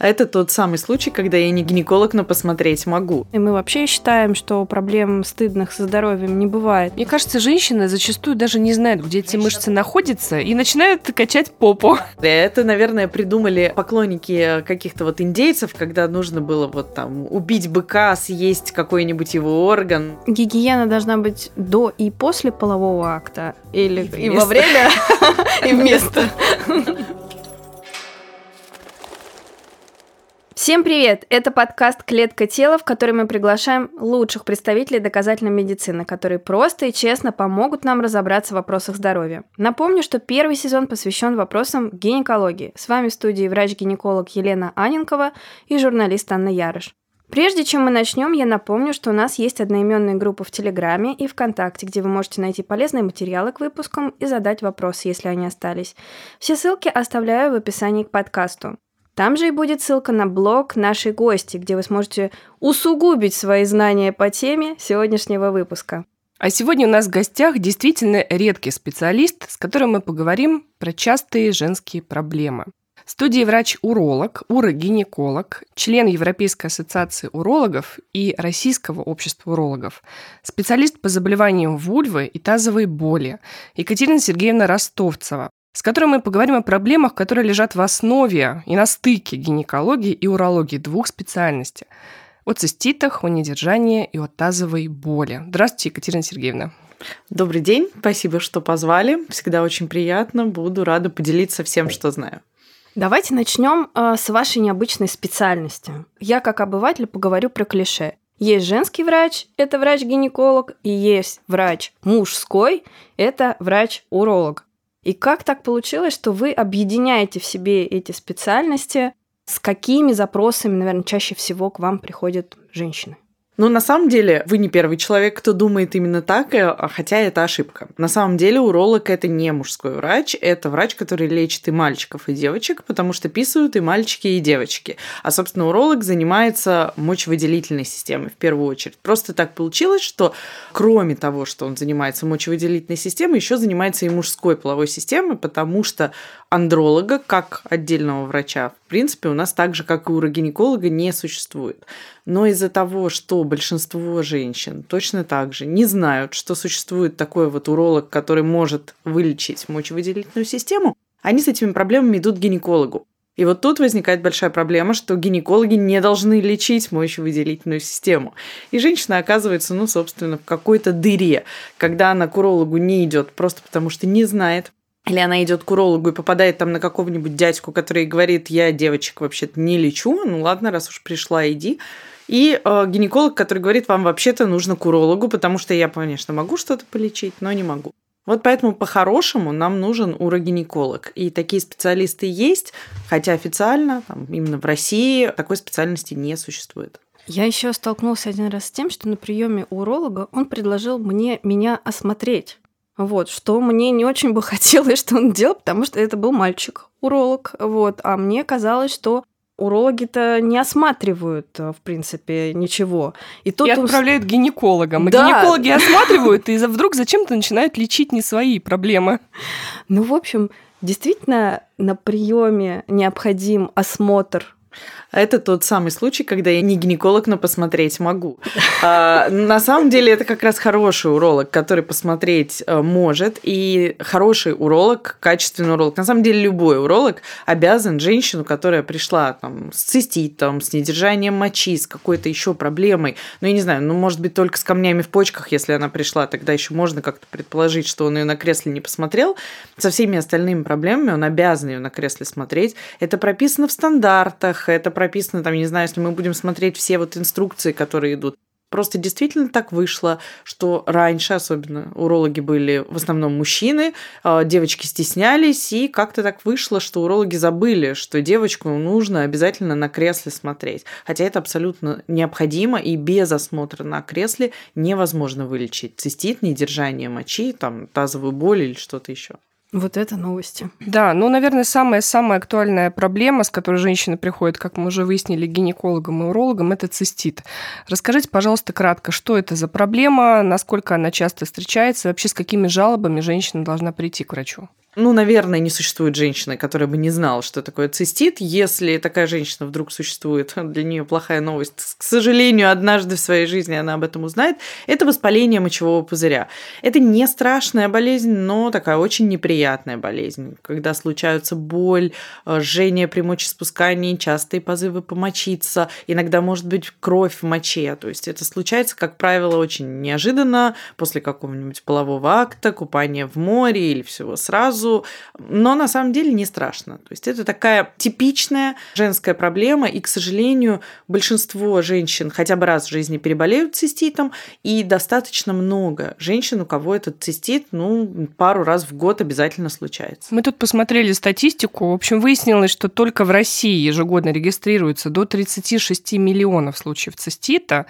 А это тот самый случай, когда я не гинеколог, но посмотреть могу. И мы вообще считаем, что проблем стыдных со здоровьем не бывает. Мне кажется, женщины зачастую даже не знают, где эти мышцы находятся, и начинают качать попу. Это, наверное, придумали поклонники каких-то вот индейцев, когда нужно было вот там убить быка, съесть какой-нибудь его орган. Гигиена должна быть до и после полового акта? Или и, и во время, и вместо? Всем привет! Это подкаст «Клетка тела», в который мы приглашаем лучших представителей доказательной медицины, которые просто и честно помогут нам разобраться в вопросах здоровья. Напомню, что первый сезон посвящен вопросам гинекологии. С вами в студии врач-гинеколог Елена Аненкова и журналист Анна Ярыш. Прежде чем мы начнем, я напомню, что у нас есть одноименные группы в Телеграме и ВКонтакте, где вы можете найти полезные материалы к выпускам и задать вопросы, если они остались. Все ссылки оставляю в описании к подкасту. Там же и будет ссылка на блог нашей гости, где вы сможете усугубить свои знания по теме сегодняшнего выпуска. А сегодня у нас в гостях действительно редкий специалист, с которым мы поговорим про частые женские проблемы. В студии врач-уролог, урогинеколог, член Европейской ассоциации урологов и Российского общества урологов, специалист по заболеваниям вульвы и тазовой боли Екатерина Сергеевна Ростовцева, с которой мы поговорим о проблемах, которые лежат в основе и на стыке гинекологии и урологии двух специальностей. О циститах, о недержании и о тазовой боли. Здравствуйте, Екатерина Сергеевна. Добрый день, спасибо, что позвали. Всегда очень приятно, буду рада поделиться всем, что знаю. Давайте начнем э, с вашей необычной специальности. Я, как обыватель, поговорю про клише. Есть женский врач, это врач-гинеколог, и есть врач мужской, это врач-уролог. И как так получилось, что вы объединяете в себе эти специальности? С какими запросами, наверное, чаще всего к вам приходят женщины? Но на самом деле вы не первый человек, кто думает именно так, э, хотя это ошибка. На самом деле уролог это не мужской врач, это врач, который лечит и мальчиков, и девочек, потому что писают и мальчики, и девочки. А, собственно, уролог занимается мочевыделительной системой в первую очередь. Просто так получилось, что кроме того, что он занимается мочевыделительной системой, еще занимается и мужской половой системой, потому что андролога, как отдельного врача, в принципе, у нас так же, как и урогинеколога, не существует. Но из-за того, что большинство женщин точно так же не знают, что существует такой вот уролог, который может вылечить мочевыделительную систему, они с этими проблемами идут к гинекологу. И вот тут возникает большая проблема, что гинекологи не должны лечить мочевыделительную систему. И женщина оказывается, ну, собственно, в какой-то дыре, когда она к урологу не идет просто потому, что не знает, или она идет к урологу и попадает там на какого-нибудь дядьку, который говорит, я девочек вообще-то не лечу, ну ладно, раз уж пришла, иди. И э, гинеколог, который говорит, вам вообще-то нужно к урологу, потому что я, конечно, могу что-то полечить, но не могу. Вот поэтому по-хорошему нам нужен урогинеколог. И такие специалисты есть, хотя официально, там, именно в России, такой специальности не существует. Я еще столкнулся один раз с тем, что на приеме уролога он предложил мне меня осмотреть. Вот, что мне не очень бы хотелось, что он делал, потому что это был мальчик, уролог. Вот, а мне казалось, что урологи-то не осматривают, э, в принципе, ничего. И, тут и отправляют гинекологам. Да. гинекологи осматривают, и вдруг зачем-то начинают лечить не свои проблемы. Ну, в общем, действительно, на приеме необходим осмотр это тот самый случай, когда я не гинеколог, но посмотреть могу. А, на самом деле это как раз хороший уролог, который посмотреть а, может. И хороший уролог, качественный уролог. На самом деле любой уролог обязан женщину, которая пришла там, с циститом, с недержанием мочи, с какой-то еще проблемой, ну я не знаю, ну может быть только с камнями в почках, если она пришла, тогда еще можно как-то предположить, что он ее на кресле не посмотрел. Со всеми остальными проблемами он обязан ее на кресле смотреть. Это прописано в стандартах, это прописано, там, не знаю, если мы будем смотреть все вот инструкции, которые идут. Просто действительно так вышло, что раньше, особенно урологи были в основном мужчины, а, девочки стеснялись, и как-то так вышло, что урологи забыли, что девочку нужно обязательно на кресле смотреть. Хотя это абсолютно необходимо, и без осмотра на кресле невозможно вылечить цистит, недержание мочи, там, тазовую боль или что-то еще. Вот это новости. Да, ну, наверное, самая-самая актуальная проблема, с которой женщины приходят, как мы уже выяснили, гинекологам и урологам, это цистит. Расскажите, пожалуйста, кратко, что это за проблема, насколько она часто встречается, вообще с какими жалобами женщина должна прийти к врачу? Ну, наверное, не существует женщины, которая бы не знала, что такое цистит. Если такая женщина вдруг существует, для нее плохая новость. К сожалению, однажды в своей жизни она об этом узнает. Это воспаление мочевого пузыря. Это не страшная болезнь, но такая очень неприятная болезнь, когда случаются боль, э, жжение при мочеспускании, частые позывы помочиться, иногда может быть кровь в моче. То есть это случается, как правило, очень неожиданно после какого-нибудь полового акта, купания в море или всего сразу. Но на самом деле не страшно. То есть это такая типичная женская проблема, и, к сожалению, большинство женщин хотя бы раз в жизни переболеют циститом, и достаточно много женщин, у кого этот цистит, ну, пару раз в год обязательно случается. Мы тут посмотрели статистику. В общем, выяснилось, что только в России ежегодно регистрируется до 36 миллионов случаев цистита,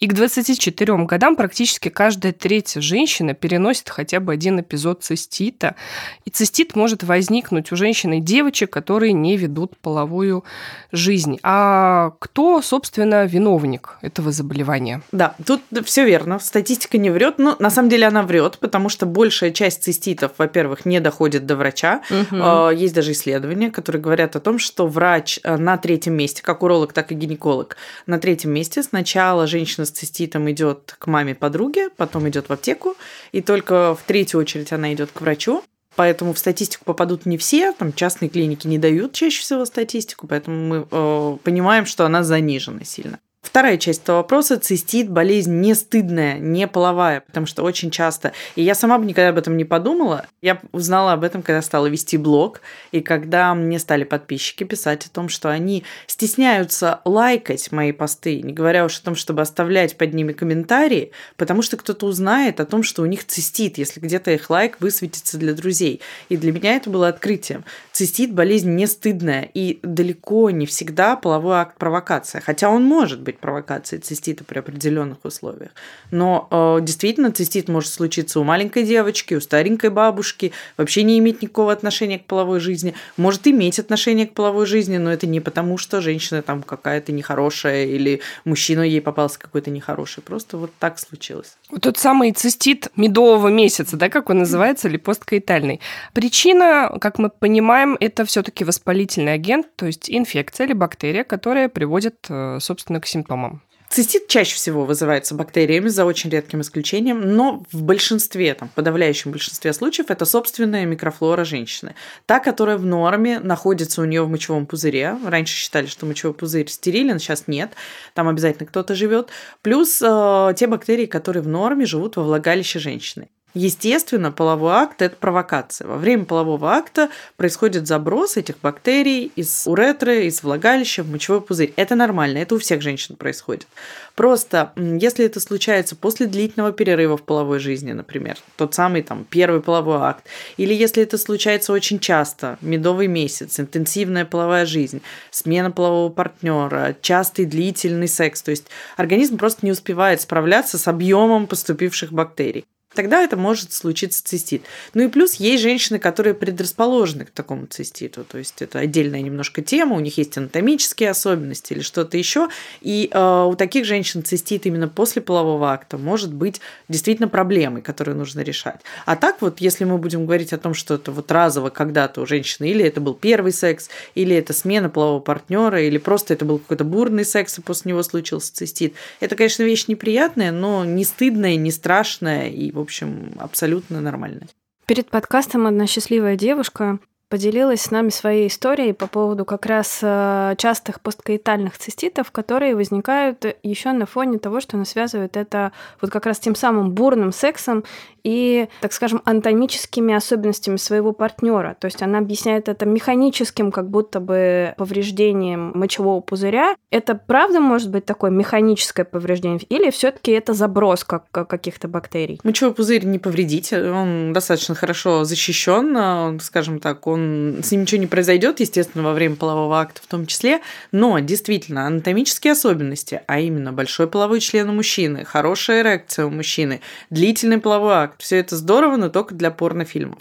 и к 24 годам практически каждая третья женщина переносит хотя бы один эпизод цистита. И цистит может возникнуть у женщин и девочек, которые не ведут половую жизнь. А кто, собственно, виновник этого заболевания? Да, тут все верно. Статистика не врет. Но на самом деле она врет, потому что большая часть циститов, во-первых, не доходит до врача. Угу. Есть даже исследования, которые говорят о том, что врач э, на третьем месте, как уролог, так и гинеколог, на третьем месте сначала женщина с циститом идет к маме подруге, потом идет в аптеку, и только в третью очередь она идет к врачу. Поэтому в статистику попадут не все, там частные клиники не дают чаще всего статистику, поэтому мы э, понимаем, что она занижена сильно. Вторая часть этого вопроса – цистит, болезнь не стыдная, не половая, потому что очень часто, и я сама бы никогда об этом не подумала, я узнала об этом, когда стала вести блог, и когда мне стали подписчики писать о том, что они стесняются лайкать мои посты, не говоря уж о том, чтобы оставлять под ними комментарии, потому что кто-то узнает о том, что у них цистит, если где-то их лайк высветится для друзей. И для меня это было открытием. Цистит – болезнь не стыдная, и далеко не всегда половой акт провокация, хотя он может быть провокацией цистита при определенных условиях. Но э, действительно цистит может случиться у маленькой девочки, у старенькой бабушки, вообще не иметь никакого отношения к половой жизни, может иметь отношение к половой жизни, но это не потому, что женщина там какая-то нехорошая или мужчина ей попался какой-то нехороший, просто вот так случилось. Вот тот самый цистит медового месяца, да, как он называется, или посткаитальный. Причина, как мы понимаем, это все-таки воспалительный агент, то есть инфекция или бактерия, которая приводит, э, собственно, к симптомам симптомам. Цистит чаще всего вызывается бактериями, за очень редким исключением, но в большинстве, там, подавляющем большинстве случаев это собственная микрофлора женщины. Та, которая в норме находится у нее в мочевом пузыре. Раньше считали, что мочевой пузырь стерилен, сейчас нет. Там обязательно кто-то живет. Плюс э, те бактерии, которые в норме живут во влагалище женщины. Естественно, половой акт – это провокация. Во время полового акта происходит заброс этих бактерий из уретры, из влагалища в мочевой пузырь. Это нормально, это у всех женщин происходит. Просто, если это случается после длительного перерыва в половой жизни, например, тот самый там первый половой акт, или если это случается очень часто, медовый месяц, интенсивная половая жизнь, смена полового партнера, частый длительный секс, то есть организм просто не успевает справляться с объемом поступивших бактерий тогда это может случиться цистит. Ну и плюс есть женщины, которые предрасположены к такому циститу, то есть это отдельная немножко тема, у них есть анатомические особенности или что-то еще, и э, у таких женщин цистит именно после полового акта может быть действительно проблемой, которую нужно решать. А так вот, если мы будем говорить о том, что это вот разово когда-то у женщины, или это был первый секс, или это смена полового партнера, или просто это был какой-то бурный секс, и после него случился цистит, это, конечно, вещь неприятная, но не стыдная, не страшная, и, в общем, абсолютно нормально. Перед подкастом одна счастливая девушка поделилась с нами своей историей по поводу как раз э, частых посткаитальных циститов, которые возникают еще на фоне того, что она связывает это вот как раз тем самым бурным сексом и, так скажем, анатомическими особенностями своего партнера. То есть она объясняет это механическим как будто бы повреждением мочевого пузыря. Это правда может быть такое механическое повреждение? Или все таки это заброс как, каких-то бактерий? Мочевой пузырь не повредить, он достаточно хорошо защищен, скажем так, он с ним ничего не произойдет, естественно, во время полового акта в том числе, но действительно анатомические особенности, а именно большой половой член у мужчины, хорошая эрекция у мужчины, длительный половой акт, все это здорово, но только для порнофильмов.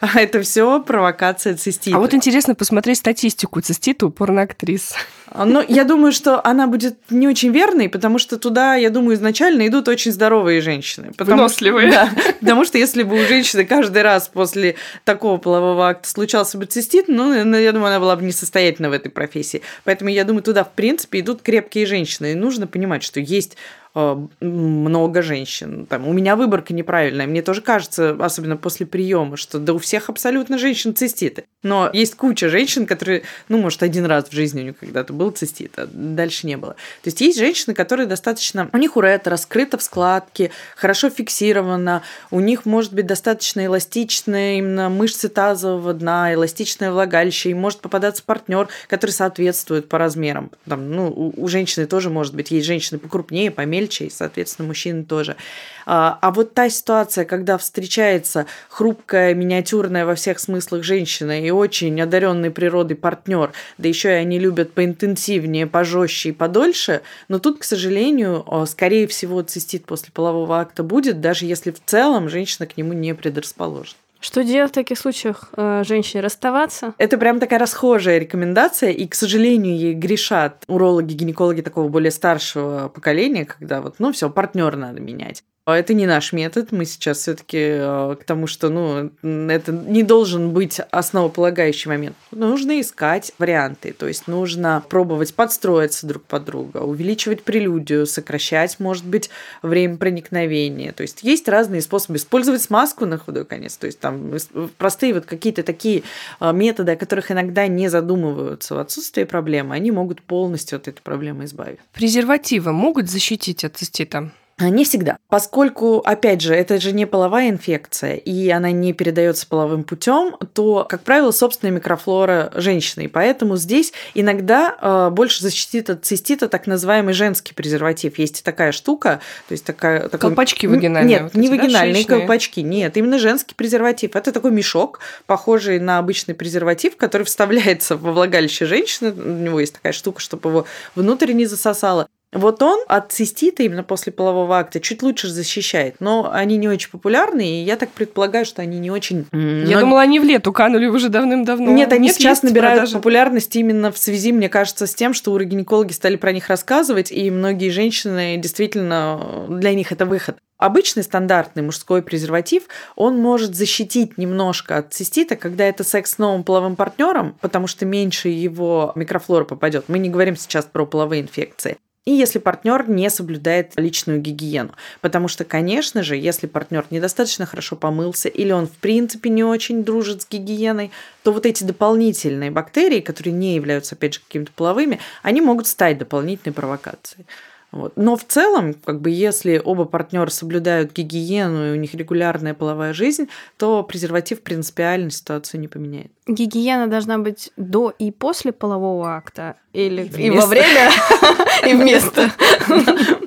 А это все провокация цистита. А вот интересно посмотреть статистику цистита у порноактрис. Но я думаю, что она будет не очень верной, потому что туда, я думаю, изначально идут очень здоровые женщины. Потому Выносливые. Что, да, потому что если бы у женщины каждый раз после такого полового акта случался бы цистит, ну, я думаю, она была бы несостоятельна в этой профессии. Поэтому я думаю, туда, в принципе, идут крепкие женщины. И нужно понимать, что есть много женщин. Там, у меня выборка неправильная. Мне тоже кажется, особенно после приема, что да у всех абсолютно женщин циститы. Но есть куча женщин, которые, ну, может, один раз в жизни у них когда-то был цистит, а дальше не было. То есть есть женщины, которые достаточно... У них уретра раскрыта в складке, хорошо фиксирована, у них может быть достаточно эластичная именно мышцы тазового дна, эластичное влагалище, и может попадаться партнер, который соответствует по размерам. Там, ну, у, у женщины тоже может быть, есть женщины покрупнее, помельче, мельче, и, соответственно, мужчины тоже. А, а вот та ситуация, когда встречается хрупкая, миниатюрная во всех смыслах женщина и очень одаренный природой партнер, да еще и они любят поинтенсивнее, пожестче и подольше, но тут, к сожалению, скорее всего, цистит после полового акта будет, даже если в целом женщина к нему не предрасположена. Что делать в таких случаях? Э, женщине расставаться? Это прям такая расхожая рекомендация, и, к сожалению, ей грешат урологи, гинекологи такого более старшего поколения, когда вот, ну, все, партнер надо менять. А это не наш метод. Мы сейчас все-таки э, к тому, что ну, это не должен быть основополагающий момент. Нужно искать варианты. То есть нужно пробовать подстроиться друг под друга, увеличивать прелюдию, сокращать, может быть, время проникновения. То есть есть разные способы. Использовать смазку на худой конец. То есть там простые вот какие-то такие э, методы, о которых иногда не задумываются в отсутствии проблемы, они могут полностью от этой проблемы избавить. Презервативы могут защитить от цистита? А, не всегда. Поскольку, опять же, это же не половая инфекция, и она не передается половым путем, то, как правило, собственная микрофлора женщины. И поэтому здесь иногда э, больше защитит от цистита так называемый женский презерватив. Есть такая штука, то есть такая... Такой... Колпачки вагинальные. Нет, вот не эти, вагинальные да, колпачки, нет, именно женский презерватив. Это такой мешок, похожий на обычный презерватив, который вставляется во влагалище женщины. У него есть такая штука, чтобы его внутрь не засосало. Вот он от цистита именно после полового акта чуть лучше защищает, но они не очень популярны, и я так предполагаю, что они не очень... Я но... думала, они в лету канули уже давным-давно. Нет, они Нет, сейчас набирают продажи. популярность именно в связи, мне кажется, с тем, что урогинекологи стали про них рассказывать, и многие женщины действительно для них это выход. Обычный стандартный мужской презерватив, он может защитить немножко от цистита, когда это секс с новым половым партнером, потому что меньше его микрофлора попадет. Мы не говорим сейчас про половые инфекции. И если партнер не соблюдает личную гигиену. Потому что, конечно же, если партнер недостаточно хорошо помылся или он в принципе не очень дружит с гигиеной, то вот эти дополнительные бактерии, которые не являются, опять же, какими-то половыми, они могут стать дополнительной провокацией. Вот. Но в целом, как бы, если оба партнера соблюдают гигиену и у них регулярная половая жизнь, то презерватив принципиально ситуацию не поменяет. Гигиена должна быть до и после полового акта или и, во время, и вместо.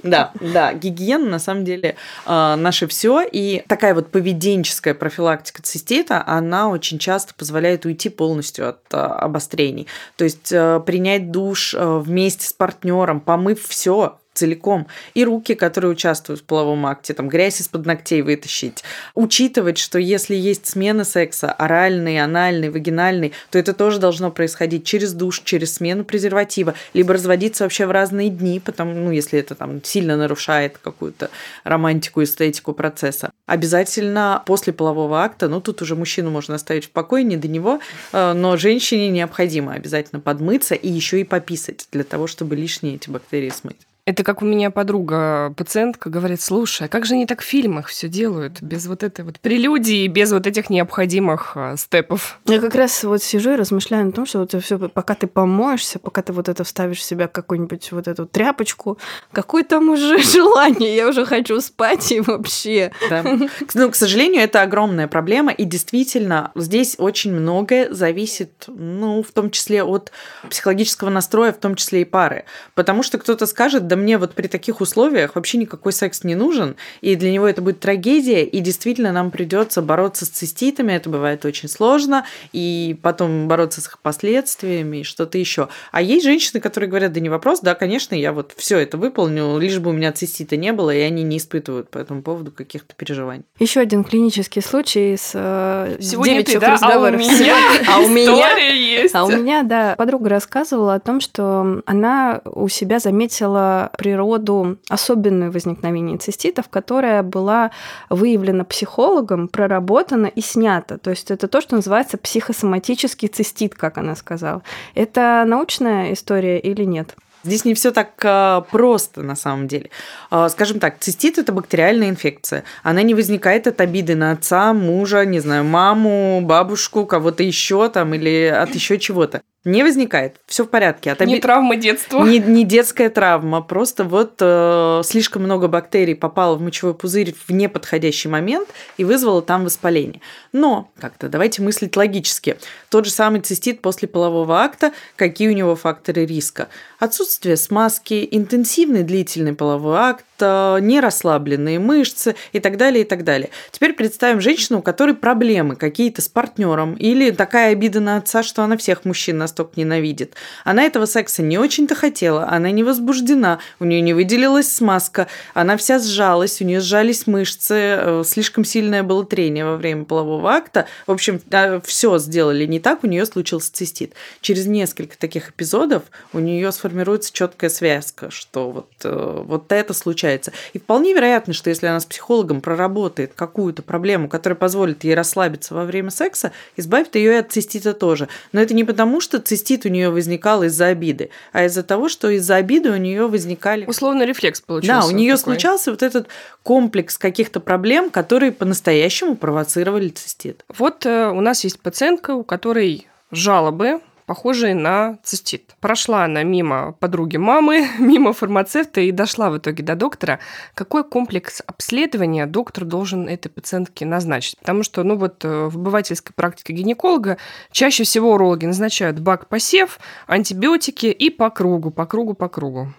Да, да, гигиена на самом деле а, наше все, и такая вот поведенческая профилактика цистита, она очень часто позволяет уйти полностью от а, обострений. То есть а, принять душ вместе с партнером, помыв все, целиком. И руки, которые участвуют в половом акте, там грязь из-под ногтей вытащить. Учитывать, что если есть смена секса, оральный, анальный, вагинальный, то это тоже должно происходить через душ, через смену презерватива, либо разводиться вообще в разные дни, потому, ну, если это там сильно нарушает какую-то романтику, эстетику процесса. Обязательно после полового акта, ну, тут уже мужчину можно оставить в покое, не до него, э, но женщине необходимо обязательно подмыться и еще и пописать для того, чтобы лишние эти бактерии смыть. Это как у меня подруга, пациентка, говорит, слушай, а как же они так в фильмах все делают, без вот этой вот прелюдии, без вот этих необходимых а, степов? Я как раз вот сижу и размышляю на том, что вот все, пока ты помоешься, пока ты вот это вставишь в себя какую-нибудь вот эту тряпочку, какое там уже желание, я уже хочу спать и вообще. Да. Ну, к сожалению, это огромная проблема, и действительно здесь очень многое зависит, ну, в том числе от психологического настроя, в том числе и пары. Потому что кто-то скажет, да мне вот при таких условиях вообще никакой секс не нужен, и для него это будет трагедия, и действительно нам придется бороться с циститами, это бывает очень сложно, и потом бороться с их последствиями и что-то еще. А есть женщины, которые говорят, да не вопрос, да, конечно, я вот все это выполню, лишь бы у меня цистита не было, и они не испытывают по этому поводу каких-то переживаний. Еще один клинический случай с э, Сегодня девичьих ты, да? разговоров. А у меня А у меня. А у меня, да, подруга рассказывала о том, что она у себя заметила природу особенную возникновения циститов, которая была выявлена психологом, проработана и снята. То есть это то, что называется психосоматический цистит, как она сказала. Это научная история или нет? Здесь не все так а, просто на самом деле. А, скажем так, цистит это бактериальная инфекция. Она не возникает от обиды на отца, мужа, не знаю, маму, бабушку, кого-то еще там или от еще чего-то. Не возникает, все в порядке. От Не оби- травма детства. не, не детская травма, просто вот э, слишком много бактерий попало в мочевой пузырь в неподходящий момент и вызвало там воспаление. Но как-то давайте мыслить логически. Тот же самый цистит после полового акта, какие у него факторы риска? Отсутствие смазки, интенсивный длительный половой акт, нерасслабленные мышцы и так далее, и так далее. Теперь представим женщину, у которой проблемы какие-то с партнером или такая обида на отца, что она всех мужчин настолько ненавидит. Она этого секса не очень-то хотела, она не возбуждена, у нее не выделилась смазка, она вся сжалась, у нее сжались мышцы, э, слишком сильное было трение во время полового акта. В общем, все сделали не так, у нее случился цистит. Через несколько таких эпизодов у нее сформируется четкая связка, что вот, э, вот это случается. И вполне вероятно, что если она с психологом проработает какую-то проблему, которая позволит ей расслабиться во время секса, избавит ее и от цистита тоже. Но это не потому, что цистит у нее возникал из-за обиды, а из-за того, что из-за обиды у нее возникали Условный рефлекс получился. да, у нее такой. случался вот этот комплекс каких-то проблем, которые по-настоящему провоцировали цистит. Вот э, у нас есть пациентка, у которой жалобы похожие на цистит. Прошла она мимо подруги мамы, мимо фармацевта и дошла в итоге до доктора. Какой комплекс обследования доктор должен этой пациентке назначить? Потому что, ну вот, э, в обывательской практике гинеколога чаще всего урологи назначают бак-посев, антибиотики и по кругу, по кругу, по кругу.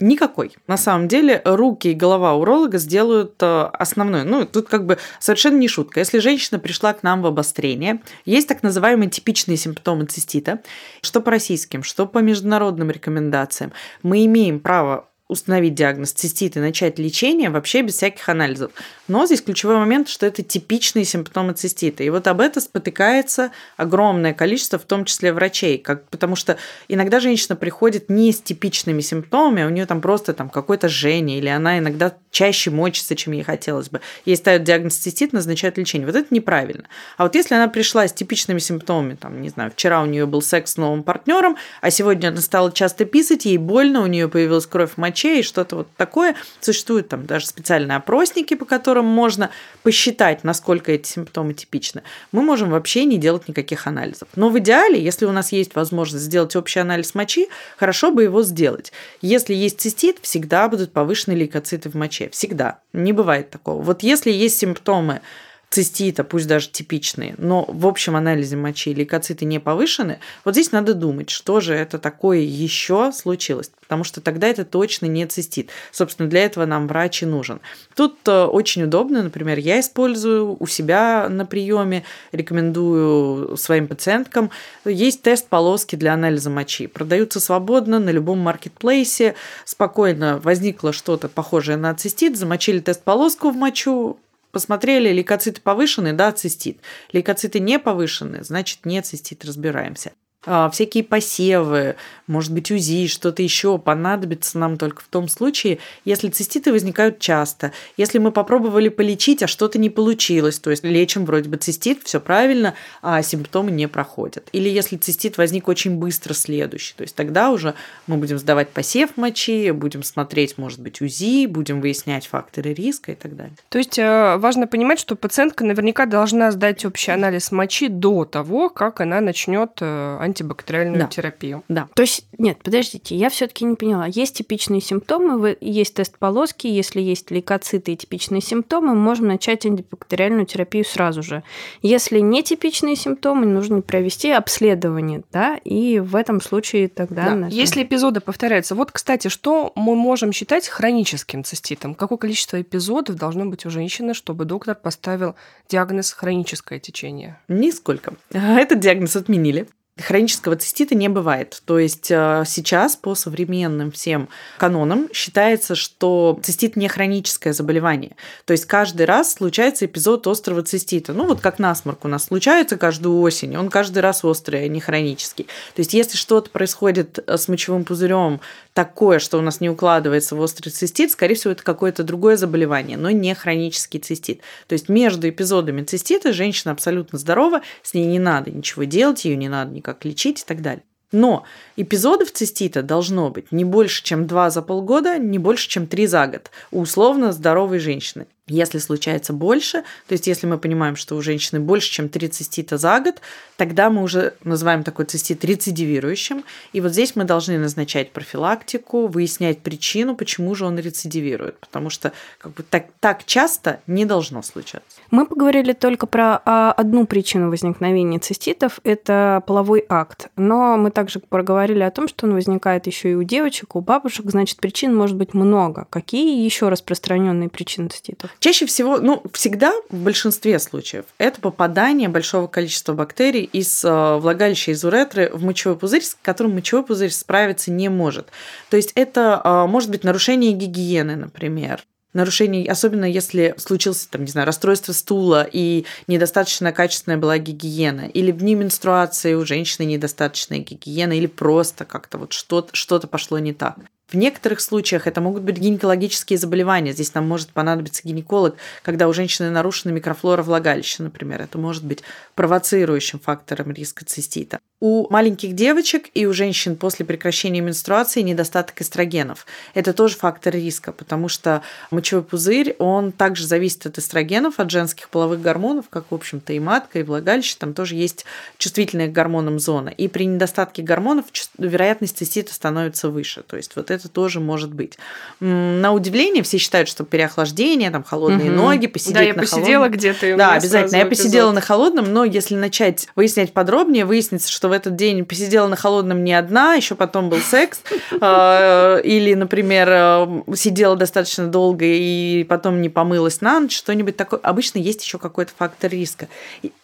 Никакой. На самом деле руки и голова уролога сделают э, основное. Ну, тут как бы совершенно не шутка. Если женщина пришла к нам в обострение, есть так называемые типичные симптомы цистита, что по российским, что по международным рекомендациям, мы имеем право установить диагноз цистит и начать лечение вообще без всяких анализов. Но здесь ключевой момент, что это типичные симптомы цистита. И вот об это спотыкается огромное количество, в том числе врачей. Как, потому что иногда женщина приходит не с типичными симптомами, а у нее там просто там какое-то жжение, или она иногда чаще мочится, чем ей хотелось бы. Ей ставят диагноз цистит, назначают лечение. Вот это неправильно. А вот если она пришла с типичными симптомами, там, не знаю, вчера у нее был секс с новым партнером, а сегодня она стала часто писать, ей больно, у нее появилась кровь в моче и что-то вот такое. Существуют там даже специальные опросники, по которым можно посчитать, насколько эти симптомы типичны. Мы можем вообще не делать никаких анализов. Но в идеале, если у нас есть возможность сделать общий анализ мочи, хорошо бы его сделать. Если есть цистит, всегда будут повышены лейкоциты в моче. Всегда. Не бывает такого. Вот если есть симптомы цистита, пусть даже типичные, но в общем анализе мочи лейкоциты не повышены, вот здесь надо думать, что же это такое еще случилось, потому что тогда это точно не цистит. Собственно, для этого нам врач и нужен. Тут э, очень удобно, например, я использую у себя на приеме, рекомендую своим пациенткам. Есть тест полоски для анализа мочи. Продаются свободно на любом маркетплейсе. Спокойно возникло что-то похожее на цистит, замочили тест полоску в мочу, Посмотрели, лейкоциты повышены, да, цистит. Лейкоциты не повышены, значит, не цистит, разбираемся. А, всякие посевы, может быть, УЗИ, что-то еще понадобится нам только в том случае, если циститы возникают часто, если мы попробовали полечить, а что-то не получилось, то есть лечим вроде бы цистит, все правильно, а симптомы не проходят. Или если цистит возник очень быстро следующий, то есть тогда уже мы будем сдавать посев мочи, будем смотреть, может быть, УЗИ, будем выяснять факторы риска и так далее. То есть э, важно понимать, что пациентка наверняка должна сдать общий анализ мочи до того, как она начнет э, антибактериальную Да. терапию. Да. То есть, нет, подождите, я все-таки не поняла. Есть типичные симптомы, вы- есть тест полоски, если есть лейкоциты и типичные симптомы, можем начать антибактериальную терапию сразу же. Если нетипичные симптомы, нужно провести обследование, да, и в этом случае тогда... Да. нажмем. Если эпизоды повторяются. Вот, кстати, что мы можем считать хроническим циститом? Какое количество эпизодов должно быть у женщины, чтобы доктор поставил диагноз хроническое течение? Нисколько. Этот диагноз отменили. Хронического цистита не бывает. То есть э, сейчас по современным всем канонам считается, что цистит не хроническое заболевание. То есть каждый раз случается эпизод острого цистита. Ну вот как насморк у нас случается каждую осень, он каждый раз острый, а не хронический. То есть если что-то происходит э, с мочевым пузырем такое, что у нас не укладывается в острый цистит, скорее всего, это какое-то другое заболевание, но не хронический цистит. То есть между эпизодами цистита женщина абсолютно здорова, с ней не надо ничего делать, ее не надо никак лечить и так далее. Но эпизодов цистита должно быть не больше, чем два за полгода, не больше, чем три за год у условно здоровой женщины. Если случается больше, то есть если мы понимаем, что у женщины больше, чем три цистита за год, тогда мы уже называем такой цистит рецидивирующим. И вот здесь мы должны назначать профилактику, выяснять причину, почему же он рецидивирует. Потому что как бы, так, так часто не должно случаться. Мы поговорили только про а, одну причину возникновения циститов – это половой акт. Но мы также проговорили о том, что он возникает еще и у девочек, у бабушек. Значит, причин может быть много. Какие еще распространенные причины циститов? Чаще всего, ну, всегда в большинстве случаев это попадание большого количества бактерий из э, влагалища, из уретры в мочевой пузырь, с которым мочевой пузырь справиться не может. То есть это э, может быть нарушение гигиены, например. Нарушение, особенно если случился, там, не знаю, расстройство стула и недостаточно качественная была гигиена, или дни менструации у женщины недостаточная гигиена, или просто как-то вот что-то что пошло не так. В некоторых случаях это могут быть гинекологические заболевания. Здесь нам может понадобиться гинеколог, когда у женщины нарушена микрофлора влагалища, например. Это может быть провоцирующим фактором риска цистита. У маленьких девочек и у женщин после прекращения менструации недостаток эстрогенов. Это тоже фактор риска, потому что мочевой пузырь, он также зависит от эстрогенов, от женских половых гормонов, как, в общем-то, и матка, и влагалище. Там тоже есть чувствительная к гормонам зона. И при недостатке гормонов вероятность цистита становится выше. То есть вот это тоже может быть. На удивление все считают, что переохлаждение, там холодные Мгм. ноги, посидеть да, я на посидела холодном. где-то. Да, обязательно. Я эпизод. посидела на холодном, но если начать выяснять подробнее, выяснится, что в этот день посидела на холодном не одна, еще потом был секс, э, или, например, э, сидела достаточно долго и потом не помылась на ночь, что-нибудь такое. Обычно есть еще какой-то фактор риска.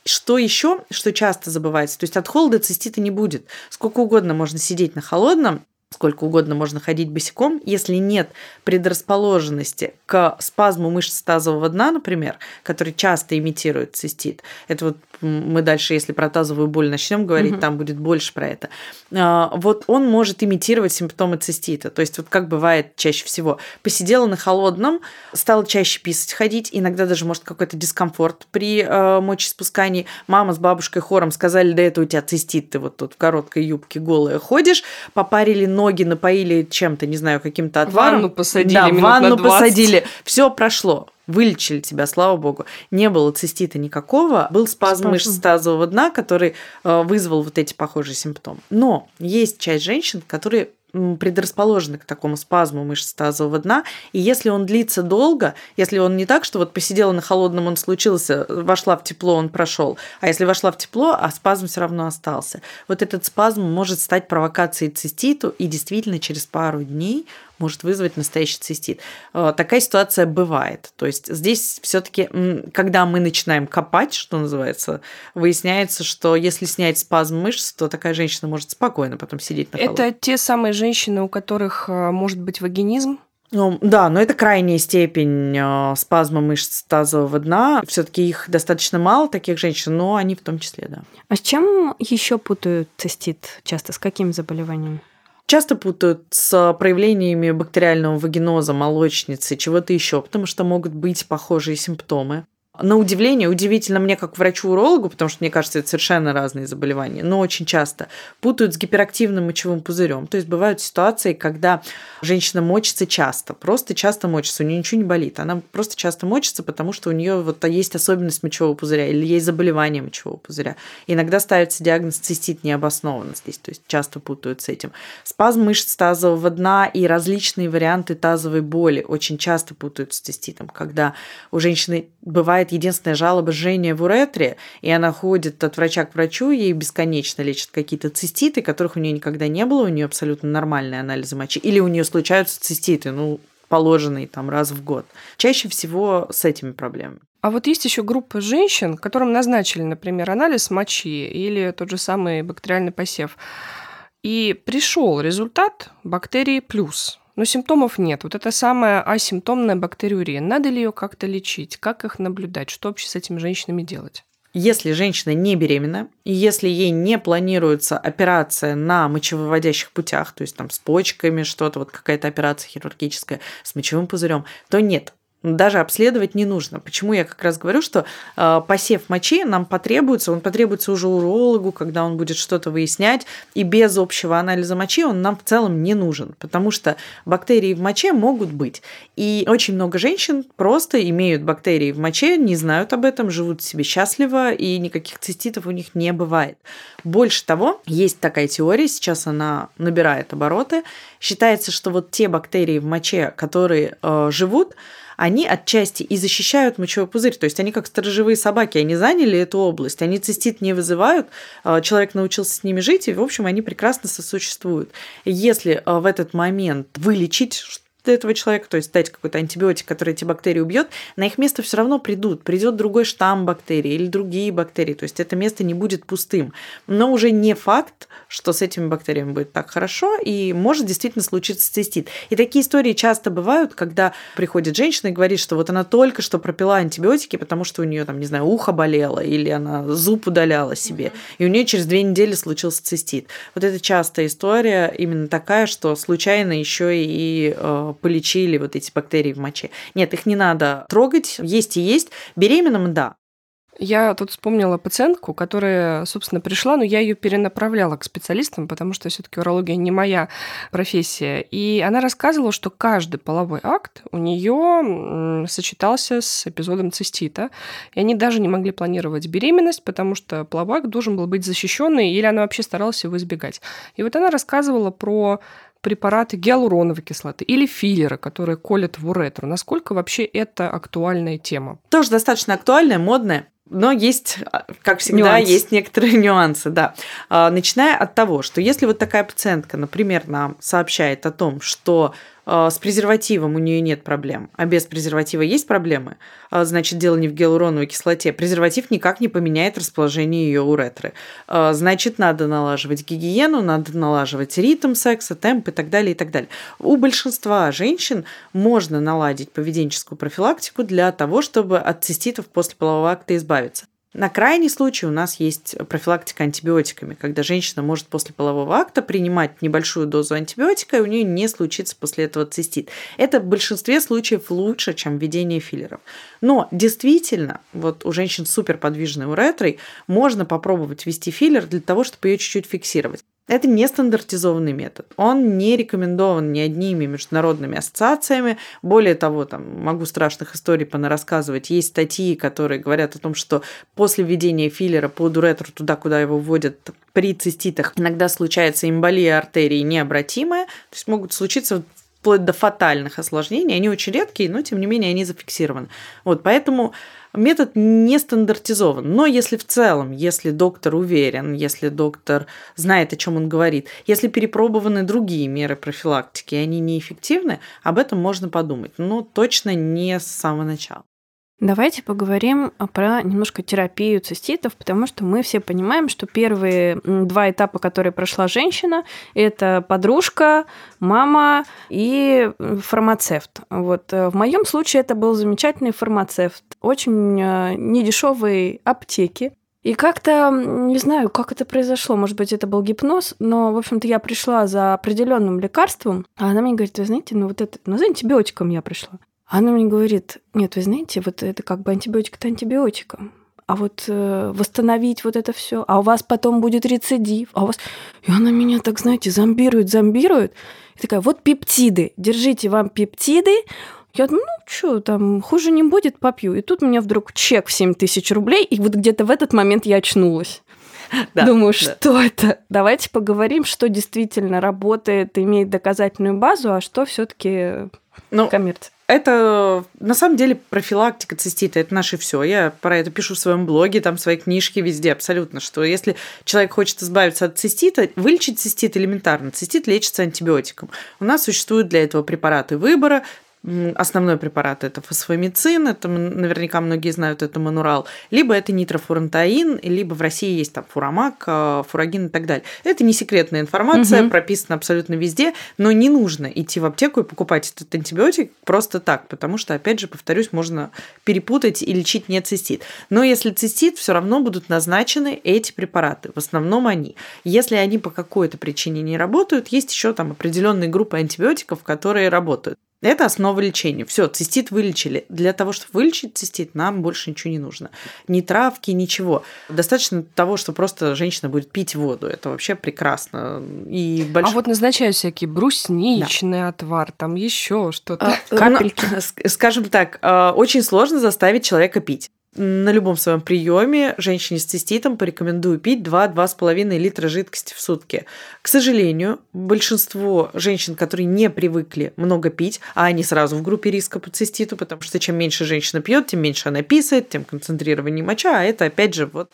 Что еще, что часто забывается, то есть от холода цистита не будет. Сколько угодно можно сидеть на холодном, сколько угодно можно ходить босиком, если нет предрасположенности к спазму мышц тазового дна, например, который часто имитирует цистит. Это вот мы дальше, если про тазовую боль начнем говорить, Мгм. там будет больше про это. А, Вот он может имитировать симптомы цистита. То есть вот как бывает чаще всего. Посидела на холодном, стала чаще писать, ходить, иногда даже может какой-то дискомфорт при э, мочеиспускании. Мама с бабушкой хором сказали, да это у тебя цистит, ты вот тут в короткой юбке голая ходишь, попарили ноги, напоили чем-то, не знаю, каким-то отваром. Ванну посадили Да, ванну на 20. посадили. Все прошло. Вылечили тебя, слава богу. Не было цистита никакого. Был спазм Спазм. мышц тазового дна, который э, вызвал вот эти похожие симптомы. Но есть часть женщин, которые предрасположены к такому спазму мышц тазового дна, и если он длится долго, если он не так, что вот посидела на холодном, он случился, вошла в тепло, он прошел, а если вошла в тепло, а спазм все равно остался, вот этот спазм может стать провокацией циститу, и действительно через пару дней может вызвать настоящий цистит. Э, Такая ситуация бывает. То есть здесь все-таки, когда мы начинаем копать, что называется, выясняется, что если снять спазм мышц, то такая женщина может спокойно потом сидеть на холодном. Это те самые женщины, у которых э, может быть вагинизм? Ну, да, но это крайняя степень э, спазма мышц тазового дна. Все-таки их достаточно мало, таких женщин, но они в том числе, да. А с чем еще путают цистит часто? С каким заболеванием? Часто путают с проявлениями бактериального вагиноза, молочницы, чего-то еще, потому что могут быть похожие симптомы. На удивление, удивительно мне как врачу-урологу, потому что мне кажется, это совершенно разные заболевания, но очень часто путают с гиперактивным мочевым пузырем. То есть бывают ситуации, когда женщина мочится часто, просто часто мочится, у нее ничего не болит, она просто часто мочится, потому что у нее вот есть особенность мочевого пузыря или есть заболевание мочевого пузыря. Иногда ставится диагноз цистит необоснованно здесь, то есть часто путают с этим. Спазм мышц тазового дна и различные варианты тазовой боли очень часто путают с циститом, когда у женщины бывает единственная жалоба жжения в уретре, и она ходит от врача к врачу, ей бесконечно лечат какие-то циститы, которых у нее никогда не было, у нее абсолютно нормальные анализы мочи, или у нее случаются циститы, ну, положенные там раз в год. Чаще всего с этими проблемами. А вот есть еще группа женщин, которым назначили, например, анализ мочи или тот же самый бактериальный посев. И пришел результат бактерии плюс но симптомов нет. Вот это самая асимптомная бактериурия. Надо ли ее как-то лечить? Как их наблюдать? Что вообще с этими женщинами делать? Если женщина не беременна, и если ей не планируется операция на мочевыводящих путях, то есть там с почками что-то, вот какая-то операция хирургическая с мочевым пузырем, то нет, даже обследовать не нужно. Почему я как раз говорю, что э, посев мочи нам потребуется, он потребуется уже урологу, когда он будет что-то выяснять, и без общего анализа мочи он нам в целом не нужен, потому что бактерии в моче могут быть. И очень много женщин просто имеют бактерии в моче, не знают об этом, живут себе счастливо, и никаких циститов у них не бывает. Больше того, есть такая теория, сейчас она набирает обороты, считается, что вот те бактерии в моче, которые э, живут, они отчасти и защищают мочевой пузырь. То есть они как сторожевые собаки, они заняли эту область, они цистит не вызывают, а, человек научился с ними жить, и, в общем, они прекрасно сосуществуют. Если а, в этот момент вылечить этого человека, то есть дать какой-то антибиотик, который эти бактерии убьет, на их место все равно придут. Придет другой штамм бактерий или другие бактерии. То есть это место не будет пустым. Но уже не факт, что с этими бактериями будет так хорошо, и может действительно случиться цистит. И такие истории часто бывают, когда приходит женщина и говорит, что вот она только что пропила антибиотики, потому что у нее там, не знаю, ухо болело, или она зуб удаляла себе, и у нее через две недели случился цистит. Вот это частая история именно такая, что случайно еще и э, полечили вот эти бактерии в моче. Нет, их не надо трогать, есть и есть. Беременным – да. Я тут вспомнила пациентку, которая, собственно, пришла, но я ее перенаправляла к специалистам, потому что все-таки урология не моя профессия. И она рассказывала, что каждый половой акт у нее сочетался с эпизодом цистита. И они даже не могли планировать беременность, потому что половой акт должен был быть защищенный, или она вообще старалась его избегать. И вот она рассказывала про препараты гиалуроновой кислоты или филлеры, которые колят в уретру. Насколько вообще это актуальная тема? Тоже достаточно актуальная, модная. Но есть, как всегда, Нюанс. есть некоторые нюансы, да. А, начиная от того, что если вот такая пациентка, например, нам сообщает о том, что а, с презервативом у нее нет проблем, а без презерватива есть проблемы, а, значит, дело не в гиалуроновой кислоте. Презерватив никак не поменяет расположение ее уретры. А, значит, надо налаживать гигиену, надо налаживать ритм секса, темп и так далее, и так далее. У большинства женщин можно наладить поведенческую профилактику для того, чтобы от циститов после полового акта избавиться. На крайний случай у нас есть профилактика антибиотиками, когда женщина может после полового акта принимать небольшую дозу антибиотика, и у нее не случится после этого цистит. Это в большинстве случаев лучше, чем введение филлеров. Но действительно, вот у женщин с суперподвижной уретрой можно попробовать ввести филлер для того, чтобы ее чуть-чуть фиксировать. Это не стандартизованный метод. Он не рекомендован ни одними международными ассоциациями. Более того, там могу страшных историй понарассказывать. Есть статьи, которые говорят о том, что после введения филлера под уретру туда, куда его вводят при циститах, иногда случается эмболия артерии необратимая. То есть могут случиться вплоть до фатальных осложнений. Они очень редкие, но тем не менее они зафиксированы. Вот, поэтому метод не стандартизован. Но если в целом, если доктор уверен, если доктор знает, о чем он говорит, если перепробованы другие меры профилактики, и они неэффективны, об этом можно подумать. Но точно не с самого начала. Давайте поговорим про немножко терапию циститов, потому что мы все понимаем, что первые два этапа, которые прошла женщина, это подружка, мама и фармацевт. Вот э, в моем случае это был замечательный фармацевт, очень э, недешевые аптеки, и как-то, не знаю, как это произошло, может быть, это был гипноз, но, в общем-то, я пришла за определенным лекарством, а она мне говорит, вы знаете, ну вот это, ну за антибиотиком я пришла. Она мне говорит, нет, вы знаете, вот это как бы антибиотик-то антибиотиком а вот э, восстановить вот это все, а у вас потом будет рецидив, а у вас... И она меня так, знаете, зомбирует, зомбирует. И такая, вот пептиды, держите вам пептиды, я думаю, ну что, там, хуже не будет, попью. И тут у меня вдруг чек в 7 тысяч рублей, и вот где-то в этот момент я очнулась. Да, Думаю, да. что это? Давайте поговорим, что действительно работает, имеет доказательную базу, а что все-таки ну, коммерция. Это на самом деле профилактика цистита, это наше все. Я про это пишу в своем блоге, там в своей книжке, везде абсолютно, что если человек хочет избавиться от цистита, вылечить цистит элементарно. Цистит лечится антибиотиком. У нас существуют для этого препараты выбора, основной препарат это фосфомицин, это наверняка многие знают, это манурал, либо это нитрофурантаин, либо в России есть там фурамак, э, фурагин и так далее. Это не секретная информация, угу. прописана абсолютно везде, но не нужно идти в аптеку и покупать этот антибиотик просто так, потому что, опять же, повторюсь, можно перепутать и лечить не цистит. Но если цистит, все равно будут назначены эти препараты, в основном они. Если они по какой-то причине не работают, есть еще там определенные группы антибиотиков, которые работают. Это основа лечения. Все, цистит вылечили. Для того, чтобы вылечить цистит, нам больше ничего не нужно. Ни травки, ничего. Достаточно того, что просто женщина будет пить воду. Это вообще прекрасно. И больш... А вот назначают всякие брусничный да. отвар, там еще что-то. А, ну, Капельки. Скажем так, а, очень сложно заставить человека пить на любом своем приеме женщине с циститом порекомендую пить 2-2,5 литра жидкости в сутки. К сожалению, большинство женщин, которые не привыкли много пить, а они сразу в группе риска по циститу, потому что чем меньше женщина пьет, тем меньше она писает, тем концентрированнее моча, а это опять же вот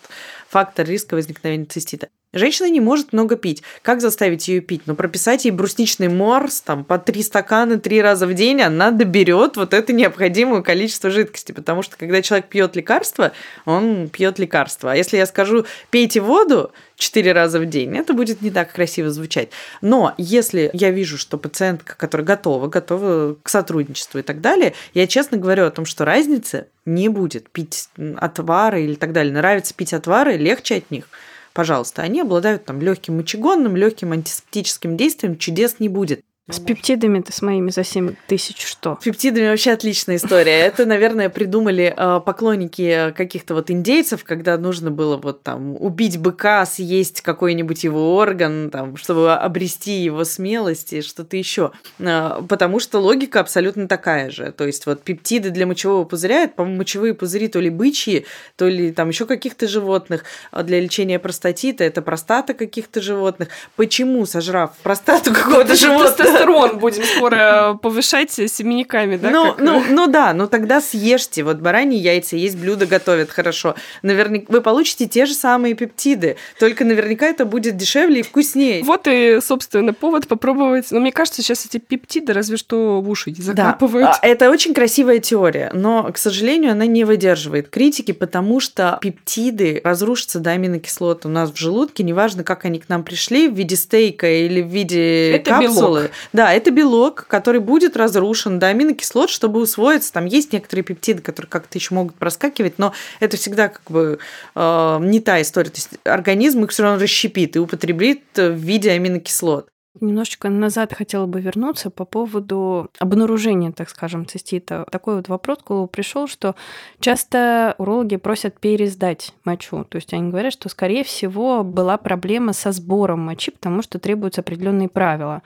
фактор риска возникновения цистита. Женщина не может много пить. Как заставить ее пить? Ну, прописать ей брусничный морс, там, по три стакана три раза в день, она доберет вот это необходимое количество жидкости. Потому что, когда человек пьет лекарство, он пьет лекарство. А если я скажу, пейте воду, четыре раза в день, это будет не так красиво звучать. Но если я вижу, что пациентка, которая готова, готова к сотрудничеству и так далее, я честно говорю о том, что разницы не будет. Пить отвары или так далее. Нравится пить отвары, легче от них – пожалуйста, они обладают там легким мочегонным, легким антисептическим действием, чудес не будет. С пептидами-то с моими за 7 тысяч что? С пептидами вообще отличная история. Это, наверное, придумали э, поклонники каких-то вот индейцев, когда нужно было вот там убить быка, съесть какой-нибудь его орган, там, чтобы обрести его смелость и что-то еще. Э, потому что логика абсолютно такая же. То есть вот пептиды для мочевого пузыря, это, по-моему, мочевые пузыри то ли бычьи, то ли там еще каких-то животных. А для лечения простатита это простата каких-то животных. Почему, сожрав простату какого-то животного, тестостерон будем скоро повышать семенниками, да? Ну, ну, ну да, ну тогда съешьте. Вот бараньи яйца, есть блюдо готовят хорошо. Наверняка вы получите те же самые пептиды, только наверняка это будет дешевле и вкуснее. Вот и, собственно, повод попробовать. Но мне кажется, сейчас эти пептиды разве что в уши закапывают. Да, это очень красивая теория, но, к сожалению, она не выдерживает критики, потому что пептиды разрушатся до аминокислот у нас в желудке, неважно, как они к нам пришли, в виде стейка или в виде это капсулы. Белок. Да, это белок, который будет разрушен до аминокислот, чтобы усвоиться. Там есть некоторые пептиды, которые как-то еще могут проскакивать, но это всегда как бы э, не та история. То есть организм их все равно расщепит и употребит в виде аминокислот. Немножечко назад хотела бы вернуться по поводу обнаружения, так скажем, цистита. Такой вот вопрос к голову пришел, что часто урологи просят пересдать мочу. То есть они говорят, что, скорее всего, была проблема со сбором мочи, потому что требуются определенные правила.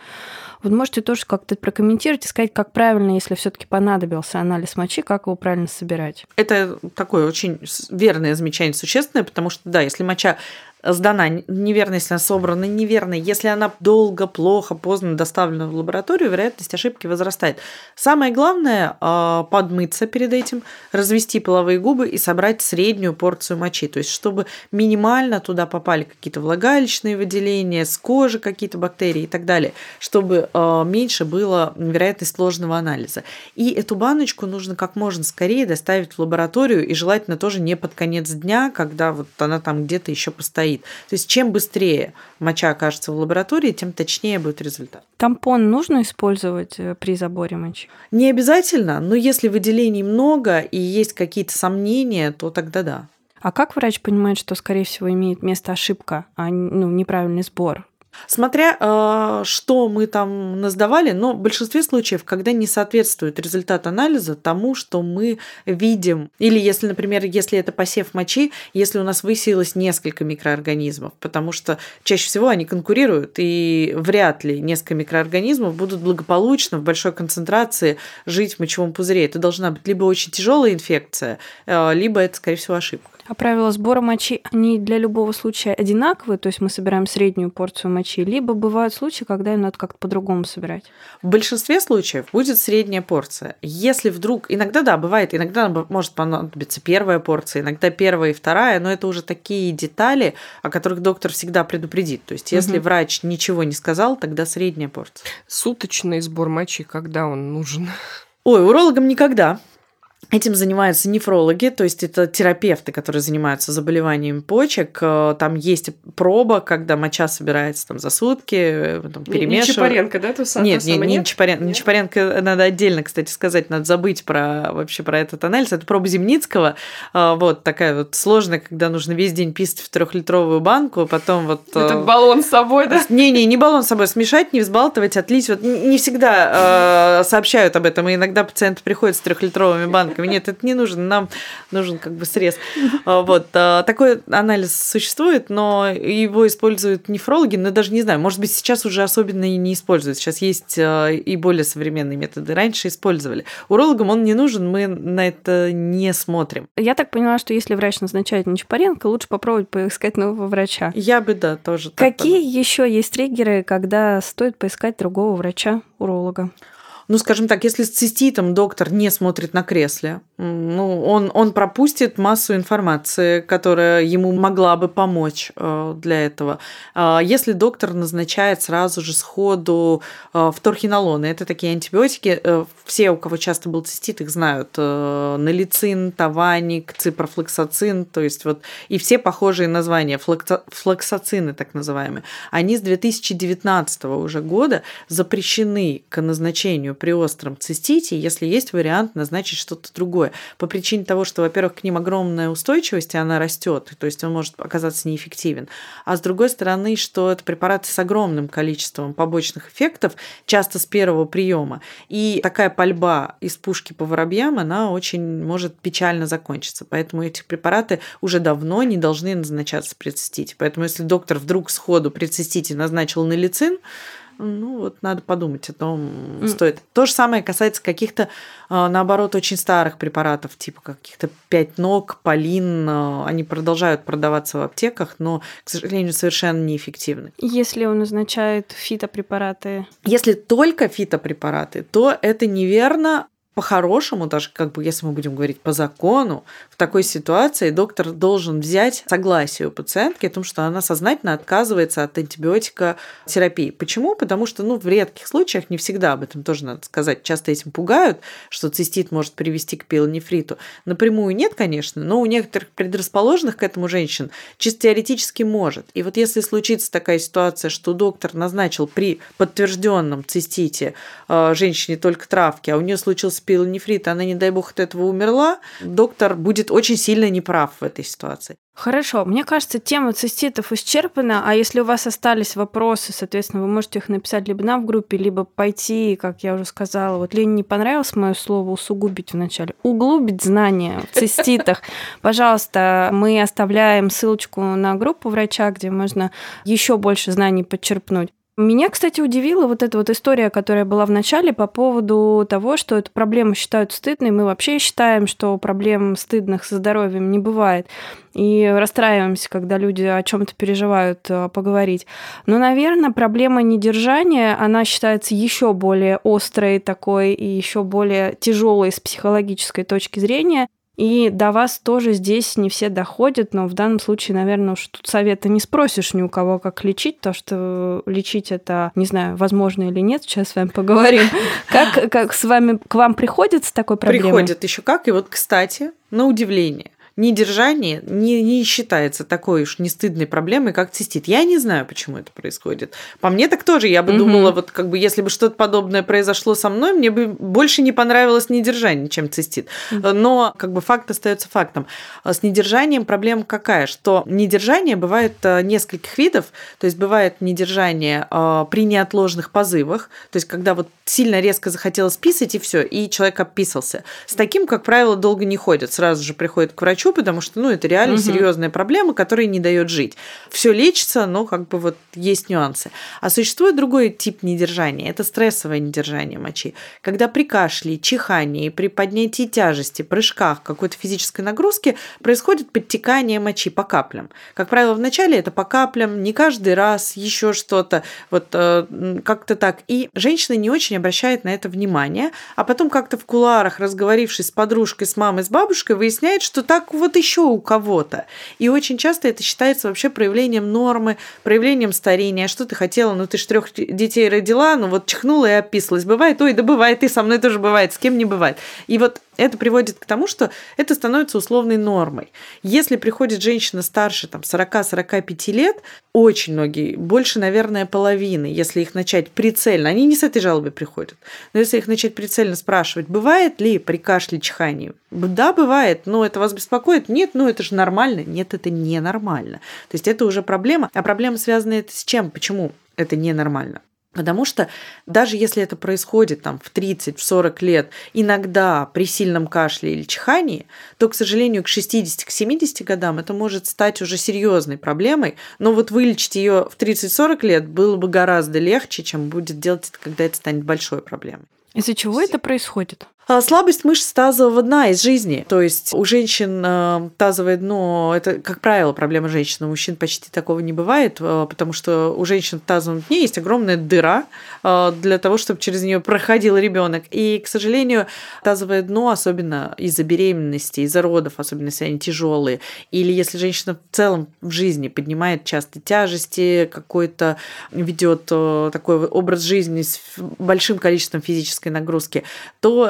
Вот можете тоже как-то прокомментировать и сказать, как правильно, если все-таки понадобился анализ мочи, как его правильно собирать? Это такое очень верное замечание, существенное, потому что, да, если моча сдана неверно, если она собрана неверно, если она долго, плохо, поздно доставлена в лабораторию, вероятность ошибки возрастает. Самое главное а, подмыться перед этим, развести половые губы и собрать среднюю порцию мочи, то есть чтобы минимально туда попали какие-то влагалищные выделения, с кожи какие-то бактерии и так далее, чтобы а, меньше было вероятность ложного анализа. И эту баночку нужно как можно скорее доставить в лабораторию и желательно тоже не под конец дня, когда вот она там где-то еще постоит стоит. То есть чем быстрее моча окажется в лаборатории, тем точнее будет результат. Тампон нужно использовать э, при заборе мочи? Не обязательно, но если выделений много и есть какие-то сомнения, то тогда да. А как врач понимает, что, скорее всего, имеет место ошибка, а ну, неправильный сбор? Смотря, э, что мы там насдавали, но в большинстве случаев, когда не соответствует результат анализа тому, что мы видим, или если, например, если это посев мочи, если у нас высилось несколько микроорганизмов, потому что чаще всего они конкурируют, и вряд ли несколько микроорганизмов будут благополучно в большой концентрации жить в мочевом пузыре. Это должна быть либо очень тяжелая инфекция, э, либо это, скорее всего, ошибка. А правила сбора мочи, они для любого случая одинаковые, то есть мы собираем среднюю порцию мочи, либо бывают случаи, когда ее надо как-то по-другому собирать? В большинстве случаев будет средняя порция. Если вдруг, иногда, да, бывает, иногда может понадобиться первая порция, иногда первая и вторая, но это уже такие детали, о которых доктор всегда предупредит. То есть если угу. врач ничего не сказал, тогда средняя порция. Суточный сбор мочи, когда он нужен? Ой, урологам никогда. Этим занимаются нефрологи, то есть это терапевты, которые занимаются заболеваниями почек. Э, там есть проба, когда моча собирается там за сутки, э, там, перемешивают. Не Чапаренко, да? То нет, нет, не Чапаренко. Не Чапаренко надо отдельно, кстати, сказать, надо забыть про вообще про этот анализ. Это проба Земницкого. Э, вот такая вот сложная, когда нужно весь день писать в трехлитровую банку, а потом вот... Этот баллон с собой, да? Не-не, не баллон с собой, смешать, не взбалтывать, отлить. Вот не всегда э, сообщают об этом, и иногда пациенты приходят с трехлитровыми банками банками. Нет, это не нужно, нам нужен как бы срез. А, вот. А, такой анализ существует, но его используют нефрологи, но даже не знаю, может быть, сейчас уже особенно и не используют. Сейчас есть а, и более современные методы. Раньше использовали. Урологам он не нужен, мы на это не смотрим. Я так поняла, что если врач назначает Нечапаренко, лучше попробовать поискать нового врача. Я бы, да, тоже. Какие еще есть триггеры, когда стоит поискать другого врача, уролога? Ну, скажем так, если с циститом доктор не смотрит на кресле, ну, он, он пропустит массу информации, которая ему могла бы помочь э, для этого. А если доктор назначает сразу же сходу э, вторхинолоны, это такие антибиотики, э, все, у кого часто был цистит, их знают, налицин, таваник, ципрофлексацин, то есть вот, и все похожие названия, флоксацины так называемые, они с 2019 уже года запрещены к назначению при остром цистите, если есть вариант назначить что-то другое. По причине того, что, во-первых, к ним огромная устойчивость, и она растет, то есть он может оказаться неэффективен. А с другой стороны, что это препараты с огромным количеством побочных эффектов, часто с первого приема. И такая пальба из пушки по воробьям, она очень может печально закончиться. Поэтому эти препараты уже давно не должны назначаться при цистите. Поэтому если доктор вдруг сходу при цистите назначил налицин, ну, вот надо подумать о том, mm. стоит. То же самое касается каких-то, а, наоборот, очень старых препаратов, типа каких-то пять ног, полин. А, они продолжают продаваться в аптеках, но, к сожалению, совершенно неэффективны. Если он назначает фитопрепараты? Если только фитопрепараты, то это неверно по-хорошему, даже как бы если мы будем говорить по закону, в такой ситуации доктор должен взять согласие у пациентки о том, что она сознательно отказывается от антибиотика терапии. Почему? Потому что, ну, в редких случаях, не всегда об этом тоже надо сказать, часто этим пугают, что цистит может привести к пилонефриту. Напрямую нет, конечно, но у некоторых предрасположенных к этому женщин чисто теоретически может. И вот если случится такая ситуация, что доктор назначил при подтвержденном цистите э, женщине только травки, а у нее случился пилонефрит, она, не дай бог, от этого умерла, доктор будет очень сильно неправ в этой ситуации. Хорошо, мне кажется, тема циститов исчерпана, а если у вас остались вопросы, соответственно, вы можете их написать либо нам в группе, либо пойти, как я уже сказала, вот Лене не понравилось мое слово усугубить вначале, углубить знания в циститах. Пожалуйста, мы оставляем ссылочку на группу врача, где можно еще больше знаний подчерпнуть. Меня, кстати, удивила вот эта вот история, которая была в начале по поводу того, что эту проблему считают стыдной. Мы вообще считаем, что проблем стыдных со здоровьем не бывает. И расстраиваемся, когда люди о чем-то переживают э, поговорить. Но, наверное, проблема недержания, она считается еще более острой такой и еще более тяжелой с психологической точки зрения. И до вас тоже здесь не все доходят, но в данном случае, наверное, уж тут совета не спросишь ни у кого, как лечить, то что лечить это, не знаю, возможно или нет, сейчас с вами поговорим. Как, как с вами, к вам приходит с такой проблемой? Приходит еще как, и вот, кстати, на удивление, недержание не, не считается такой уж не стыдной проблемой, как цистит. Я не знаю, почему это происходит. По мне так тоже. Я бы угу. думала, вот как бы если бы что-то подобное произошло со мной, мне бы больше не понравилось недержание, чем цистит. Но как бы факт остается фактом. С недержанием проблема какая? Что недержание бывает э, нескольких видов. То есть бывает недержание э, при неотложных позывах, то есть когда вот сильно резко захотелось писать и все, и человек описался. С таким, как правило, долго не ходят, сразу же приходят к врачу, потому что, ну, это реально угу. серьезная проблема, которая не дает жить. Все лечится, но как бы вот есть нюансы. А существует другой тип недержания, это стрессовое недержание мочи, когда при кашле, чихании, при поднятии тяжести, прыжках, какой-то физической нагрузки происходит подтекание мочи по каплям. Как правило, вначале это по каплям, не каждый раз, еще что-то, вот э, как-то так. И женщина не очень обращает на это внимание, а потом как-то в куларах, разговорившись с подружкой, с мамой, с бабушкой, выясняет, что так вот еще у кого-то. И очень часто это считается вообще проявлением нормы, проявлением старения. Что ты хотела? Ну, ты ж трех детей родила, ну вот чихнула и описалась. Бывает? Ой, да бывает, и со мной тоже бывает, с кем не бывает. И вот это приводит к тому, что это становится условной нормой. Если приходит женщина старше там, 40-45 лет, очень многие, больше, наверное, половины, если их начать прицельно, они не с этой жалобой приходят, но если их начать прицельно спрашивать, бывает ли при кашле чихании? Да, бывает, но это вас беспокоит? Нет, ну это же нормально. Нет, это не нормально. То есть это уже проблема. А проблема связана это с чем? Почему это ненормально? Потому что даже если это происходит там, в 30-40 лет, иногда при сильном кашле или чихании, то, к сожалению, к 60-70 годам это может стать уже серьезной проблемой. Но вот вылечить ее в 30-40 лет было бы гораздо легче, чем будет делать это, когда это станет большой проблемой. Из-за чего это происходит? А, слабость мышц тазового дна из жизни. То есть у женщин э, тазовое дно – это, как правило, проблема женщин. У мужчин почти такого не бывает, э, потому что у женщин в тазовом дне есть огромная дыра э, для того, чтобы через нее проходил ребенок. И, к сожалению, тазовое дно, особенно из-за беременности, из-за родов, особенно если они тяжелые, или если женщина в целом в жизни поднимает часто тяжести, какой-то ведет такой образ жизни с большим количеством физической нагрузки, то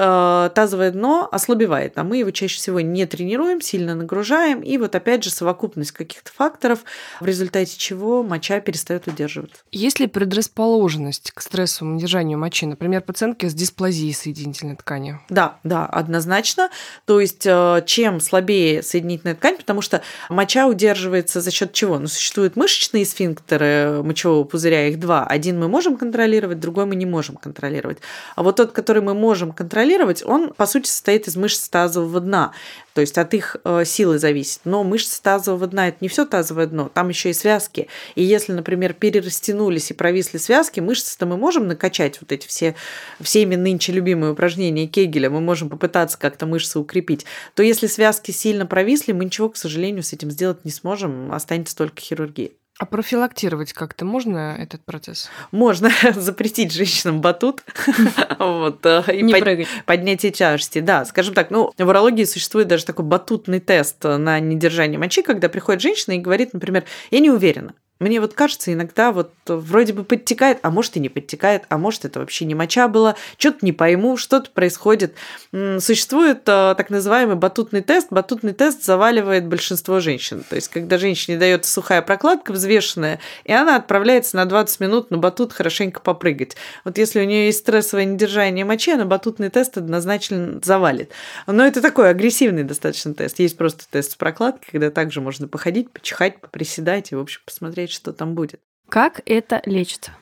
тазовое дно ослабевает, а мы его чаще всего не тренируем, сильно нагружаем, и вот опять же совокупность каких-то факторов, в результате чего моча перестает удерживаться. Есть ли предрасположенность к стрессовому удержанию мочи, например, пациентки с дисплазией соединительной ткани? Да, да, однозначно. То есть э, чем слабее соединительная ткань, потому что моча удерживается за счет чего? Ну, существуют мышечные сфинктеры мочевого пузыря, их два. Один мы можем контролировать, другой мы не можем контролировать. А вот тот, который мы можем контролировать, делать, он, по сути, состоит из мышц тазового дна. То есть от их э, силы зависит. Но мышцы тазового дна – это не все тазовое дно, там еще и связки. И если, например, перерастянулись и провисли связки, мышцы-то мы можем накачать вот эти все, всеми нынче любимые упражнения Кегеля, мы можем попытаться как-то мышцы укрепить, то если связки сильно провисли, мы ничего, к сожалению, с этим сделать не сможем, останется только хирургия. А профилактировать как-то можно этот процесс? Можно запретить женщинам батут вот, э, и Не под... поднятие тяжести. Да, скажем так, ну, в урологии существует даже такой батутный тест на недержание мочи, когда приходит женщина и говорит, например, я не уверена, мне вот кажется, иногда вот вроде бы подтекает, а может и не подтекает, а может это вообще не моча была, что-то не пойму, что-то происходит. Существует э, так называемый батутный тест. Батутный тест заваливает большинство женщин. То есть, когда женщине дается сухая прокладка взвешенная, и она отправляется на 20 минут на батут хорошенько попрыгать. Вот если у нее есть стрессовое недержание мочи, она батутный тест однозначно завалит. Но это такой агрессивный достаточно тест. Есть просто тест с прокладкой, когда также можно походить, почихать, поприседать и, в общем, посмотреть, посмотреть, что там будет. Как это лечится?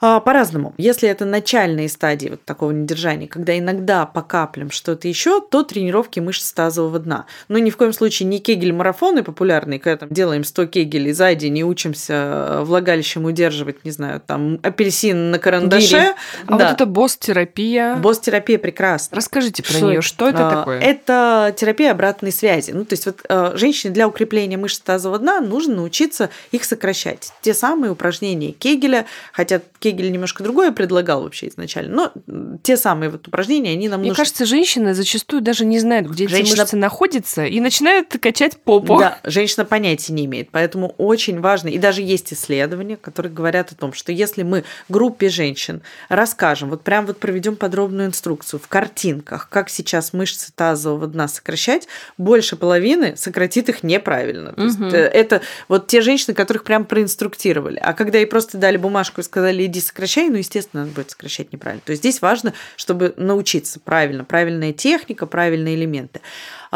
А, по-разному. Если это начальные стадии вот такого недержания, когда иногда по каплям что-то еще, то тренировки мышц тазового дна. Но ни в коем случае не кегель-марафоны популярные, когда там делаем 100 кегелей за день и учимся влагалищем удерживать, не знаю, там апельсин на карандаше. Гири. А да. вот это босс-терапия. Босс-терапия прекрасна. Расскажите про нее, что это а, такое? Это терапия обратной связи. Ну, то есть вот а, женщине для укрепления мышц тазового дна нужно научиться их сокращать. Те самые упражнения Кегеля, хотя Кегель немножко другое предлагал вообще изначально, но те самые вот упражнения, они нам Мне нужны. кажется, женщины зачастую даже не знают, где Женщина- эти мышцы находятся, и начинают качать попу. Да, женщина понятия не имеет. Поэтому очень важно, и даже есть исследования, которые говорят о том, что если мы группе женщин расскажем, вот прям вот проведем подробную инструкцию в картинках, как сейчас мышцы тазового дна сокращать, больше половины сократит их неправильно. То есть э, это вот те женщины, которых прям проинструктировали. А когда ей просто дали бумажку и сказали, иди сокращай, ну, естественно, надо будет сокращать неправильно. То есть здесь важно, чтобы научиться правильно, правильная техника, правильные элементы.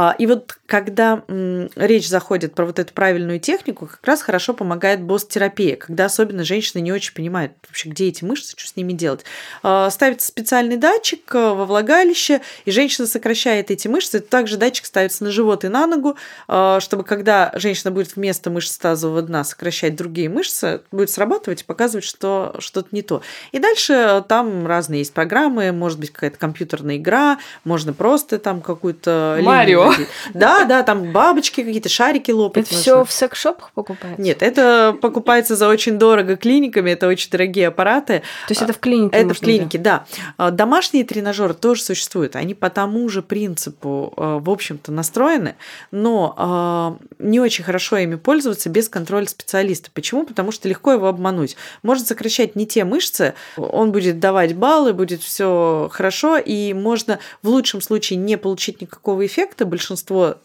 А, И вот когда речь заходит про вот эту правильную технику, как раз хорошо помогает босс-терапия, когда особенно женщины не очень понимают вообще, где эти мышцы, что с ними делать. А, Ставится специальный датчик а, во влагалище, и женщина сокращает эти мышцы. Также датчик ставится на живот и на ногу, а, чтобы когда женщина будет вместо мышц тазового дна сокращать другие мышцы, будет срабатывать и показывать, что что-то не то. И дальше э, там разные есть программы, может быть какая-то компьютерная игра, можно просто там какую-то Марио. Да, да, там бабочки какие-то, шарики лопать. Это все в секс-шопах покупается? Нет, это покупается за очень дорого клиниками, это очень дорогие аппараты. То есть это в клинике Это в клинике, да. А, Домашние тренажеры тоже существуют. Они по тому же принципу, э, в общем-то, настроены, но а, не очень хорошо ими пользоваться без контроля специалиста. Почему? Потому что легко его обмануть. Может сокращать не те мышцы, он будет давать баллы, будет все хорошо, и можно в лучшем случае не получить никакого эффекта. Большинство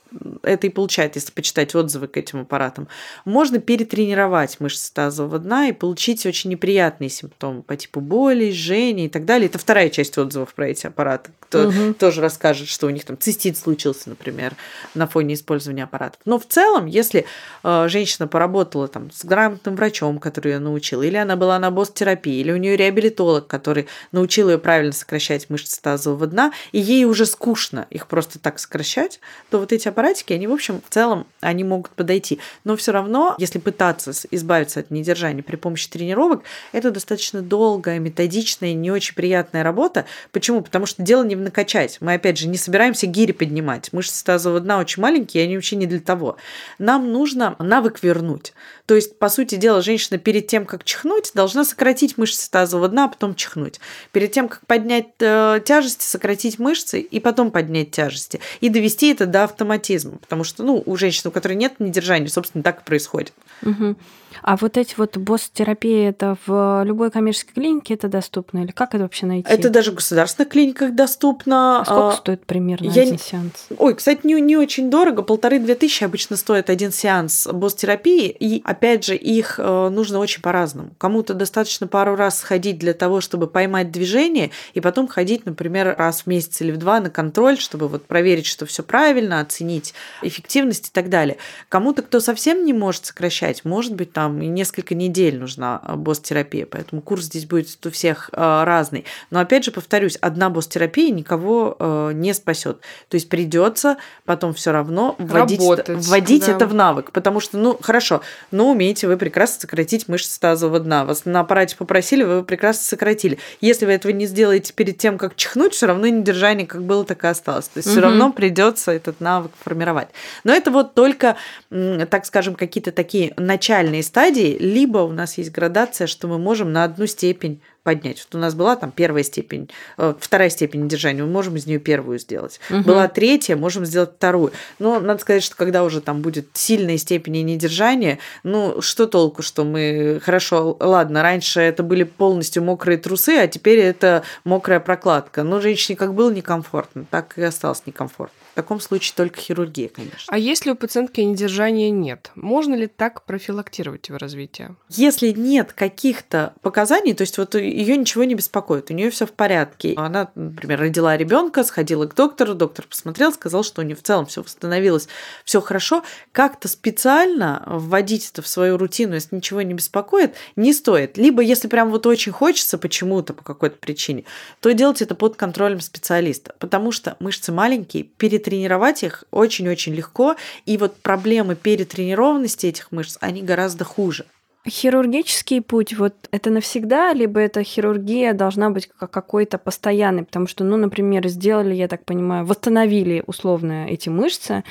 это и получает, если почитать отзывы к этим аппаратам. Можно перетренировать мышцы тазового дна и получить очень неприятные симптомы по типу боли, жжения и так далее. Это вторая часть отзывов про эти аппараты. Кто Мгм. тоже расскажет, что у них там цистит случился, например, на фоне использования аппаратов. Но в целом, если э, женщина поработала там с грамотным врачом, который ее научил, или она была на босс-терапии, или у нее реабилитолог, который научил ее правильно сокращать мышцы тазового дна, и ей уже скучно их просто так сокращать, то вот эти аппаратики, они, в общем, в целом, они могут подойти. Но все равно, если пытаться избавиться от недержания при помощи тренировок, это достаточно долгая, методичная, не очень приятная работа. Почему? Потому что дело не в накачать. Мы, опять же, не собираемся гири поднимать. Мышцы тазового дна очень маленькие, они вообще не для того. Нам нужно навык вернуть. То есть, по сути дела, женщина перед тем, как чихнуть, должна сократить мышцы тазового дна, а потом чихнуть. Перед тем, как поднять э, тяжести, сократить мышцы и потом поднять тяжести. И довести это до автоматизма. Потому что, ну, у женщин, у которой нет недержания, собственно, так и происходит. Мгм. А вот эти вот босс-терапии, это в любой коммерческой клинике это доступно? Или как это вообще найти? Это даже в государственных клиниках доступно. А сколько А, стоит примерно я один сеанс? Ой, кстати, не, не очень дорого. Полторы-две тысячи обычно стоит один сеанс босс-терапии. И, опять же, их э, нужно очень по-разному. Кому-то достаточно пару раз сходить для того, чтобы поймать движение, и потом ходить, например, раз в месяц или в два на контроль, чтобы вот проверить, что все правильно, оценить эффективность и так далее. Кому-то, кто совсем не может сокращать, может быть, там и несколько недель нужна э, босс-терапия. Поэтому курс здесь будет у всех э, разный. Но, опять же, повторюсь, одна босс-терапия никого э, не спасет. То есть придется потом все равно вводить, Работать, вводить да. это в навык. Потому что, ну, хорошо, но умеете вы прекрасно сократить мышцы тазового дна. Вас на аппарате попросили, вы прекрасно сократили. Если вы этого не сделаете перед тем, как чихнуть, все равно недержание как было, так и осталось. То есть все Мгм. равно придется этот навык формировать. Но это вот только, так скажем, какие-то такие начальные стадии, либо у нас есть градация, что мы можем на одну степень поднять. Вот у нас была там первая степень, э, вторая степень держания, мы можем из нее первую сделать. Мгм. Была третья, можем сделать вторую. Но надо сказать, что когда уже там будет сильная степень недержания, ну что толку, что мы хорошо, ладно, раньше это были полностью мокрые трусы, а теперь это мокрая прокладка. Но женщине как было некомфортно, так и осталось некомфортно. В таком случае только хирургия, конечно. А если у пациентки недержания нет, можно ли так профилактировать его развитие? Если нет каких-то показаний, то есть вот ее ничего не беспокоит, у нее все в порядке. Она, например, родила ребенка, сходила к доктору, доктор посмотрел, сказал, что у нее в целом все восстановилось, все хорошо. Как-то специально вводить это в свою рутину, если ничего не беспокоит, не стоит. Либо если прям вот очень хочется почему-то, по какой-то причине, то делать это под контролем специалиста, потому что мышцы маленькие, перетренировать их очень-очень легко, и вот проблемы перетренированности этих мышц, они гораздо хуже. Хирургический путь, вот это навсегда, либо эта хирургия должна быть какой-то постоянной, потому что, ну, например, сделали, я так понимаю, восстановили условно эти мышцы,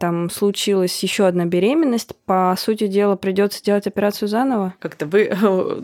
там случилась еще одна беременность, по сути дела, придется делать операцию заново? Как-то вы э,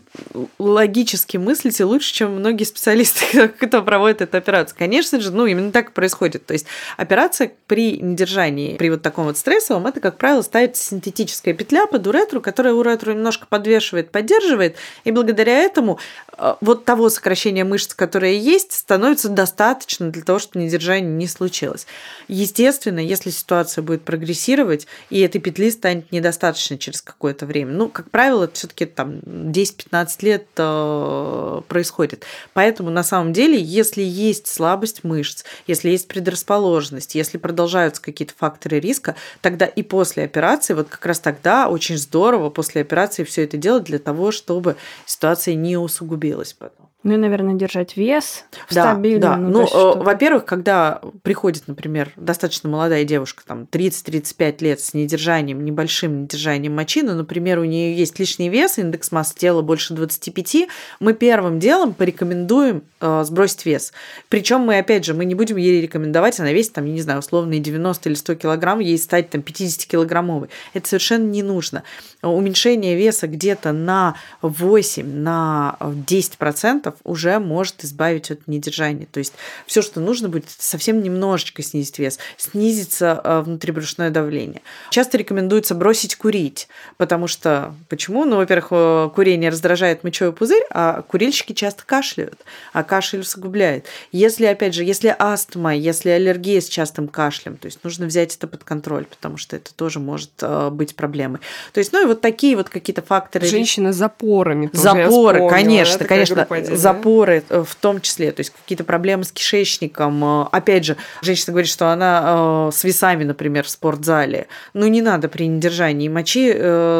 логически мыслите лучше, чем многие специалисты, кто проводит эту операцию. Конечно же, ну, именно так и происходит. То есть операция при недержании, при вот таком вот стрессовом, это, как правило, ставится синтетическая петля под уретру, которая уретру немножко подвешивает, поддерживает, и благодаря этому э, вот того сокращения мышц, которое есть, становится достаточно для того, чтобы недержание не случилось. Естественно, если ситуация будет прогрессировать, и этой петли станет недостаточно через какое-то время. Ну, как правило, это все-таки там 10-15 лет э, происходит. Поэтому на самом деле, если есть слабость мышц, если есть предрасположенность, если продолжаются какие-то факторы риска, тогда и после операции, вот как раз тогда очень здорово после операции все это делать для того, чтобы ситуация не усугубилась потом. Ну и, наверное, держать вес да, стабильно. Да. Ну, ну во-первых, когда приходит, например, достаточно молодая девушка, там 30-35 лет с недержанием, небольшим недержанием мочи, но, например, у нее есть лишний вес, индекс массы тела больше 25, мы первым делом порекомендуем э, сбросить вес. Причем мы, опять же, мы не будем ей рекомендовать, она весит, там, я не знаю, условные 90 или 100 килограмм, ей стать там 50-килограммовой. Это совершенно не нужно. Уменьшение веса где-то на 8, на 10% уже может избавить от недержания. То есть все, что нужно будет, совсем немножечко снизить вес, снизится э, внутрибрюшное давление. Часто рекомендуется бросить курить, потому что почему? Ну, во-первых, э, курение раздражает мочевой пузырь, а курильщики часто кашляют, а кашель усугубляет. Если, опять же, если астма, если аллергия с частым кашлем, то есть нужно взять это под контроль, потому что это тоже может э, быть проблемой. То есть, ну и вот такие вот какие-то факторы. Женщины с запорами. Тоже Запоры, конечно, конечно запоры э, в том числе, то есть какие-то проблемы с кишечником. Э, опять же, женщина говорит, что она э, с весами, например, в спортзале. Ну, не надо при недержании мочи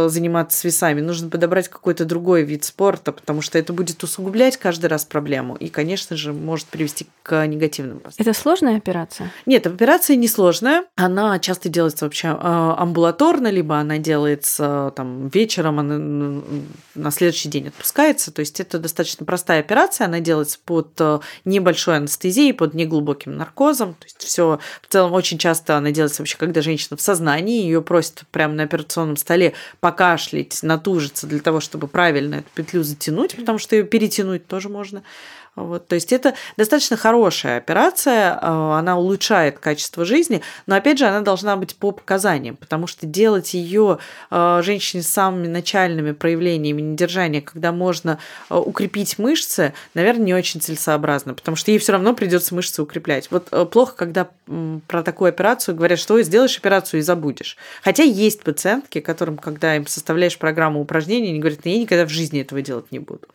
заниматься с весами. Нужно подобрать какой-то другой вид спорта, потому что это будет усугублять каждый раз проблему. И, конечно же, может привести к негативным последствиям. Это сложная операция? Нет, операция несложная. Она часто делается вообще амбулаторно, либо она делается там вечером, она на следующий день отпускается. То есть это достаточно простая операция она делается под э, небольшой анестезией, под неглубоким наркозом. То есть все в целом очень часто она делается вообще, когда женщина в сознании, ее просят прямо на операционном столе покашлять, натужиться для того, чтобы правильно эту петлю затянуть, потому что ее перетянуть тоже можно. Вот, то есть это достаточно хорошая операция, а, она улучшает качество жизни, но опять же она должна быть по показаниям, потому что делать ее а, женщине с самыми начальными проявлениями недержания, когда можно а, укрепить мышцы, наверное, не очень целесообразно, потому что ей все равно придется мышцы укреплять. Вот плохо, когда про такую операцию говорят, что сделаешь операцию и забудешь. Хотя есть пациентки, которым, когда им составляешь программу упражнений, они говорят, я никогда в жизни этого делать не буду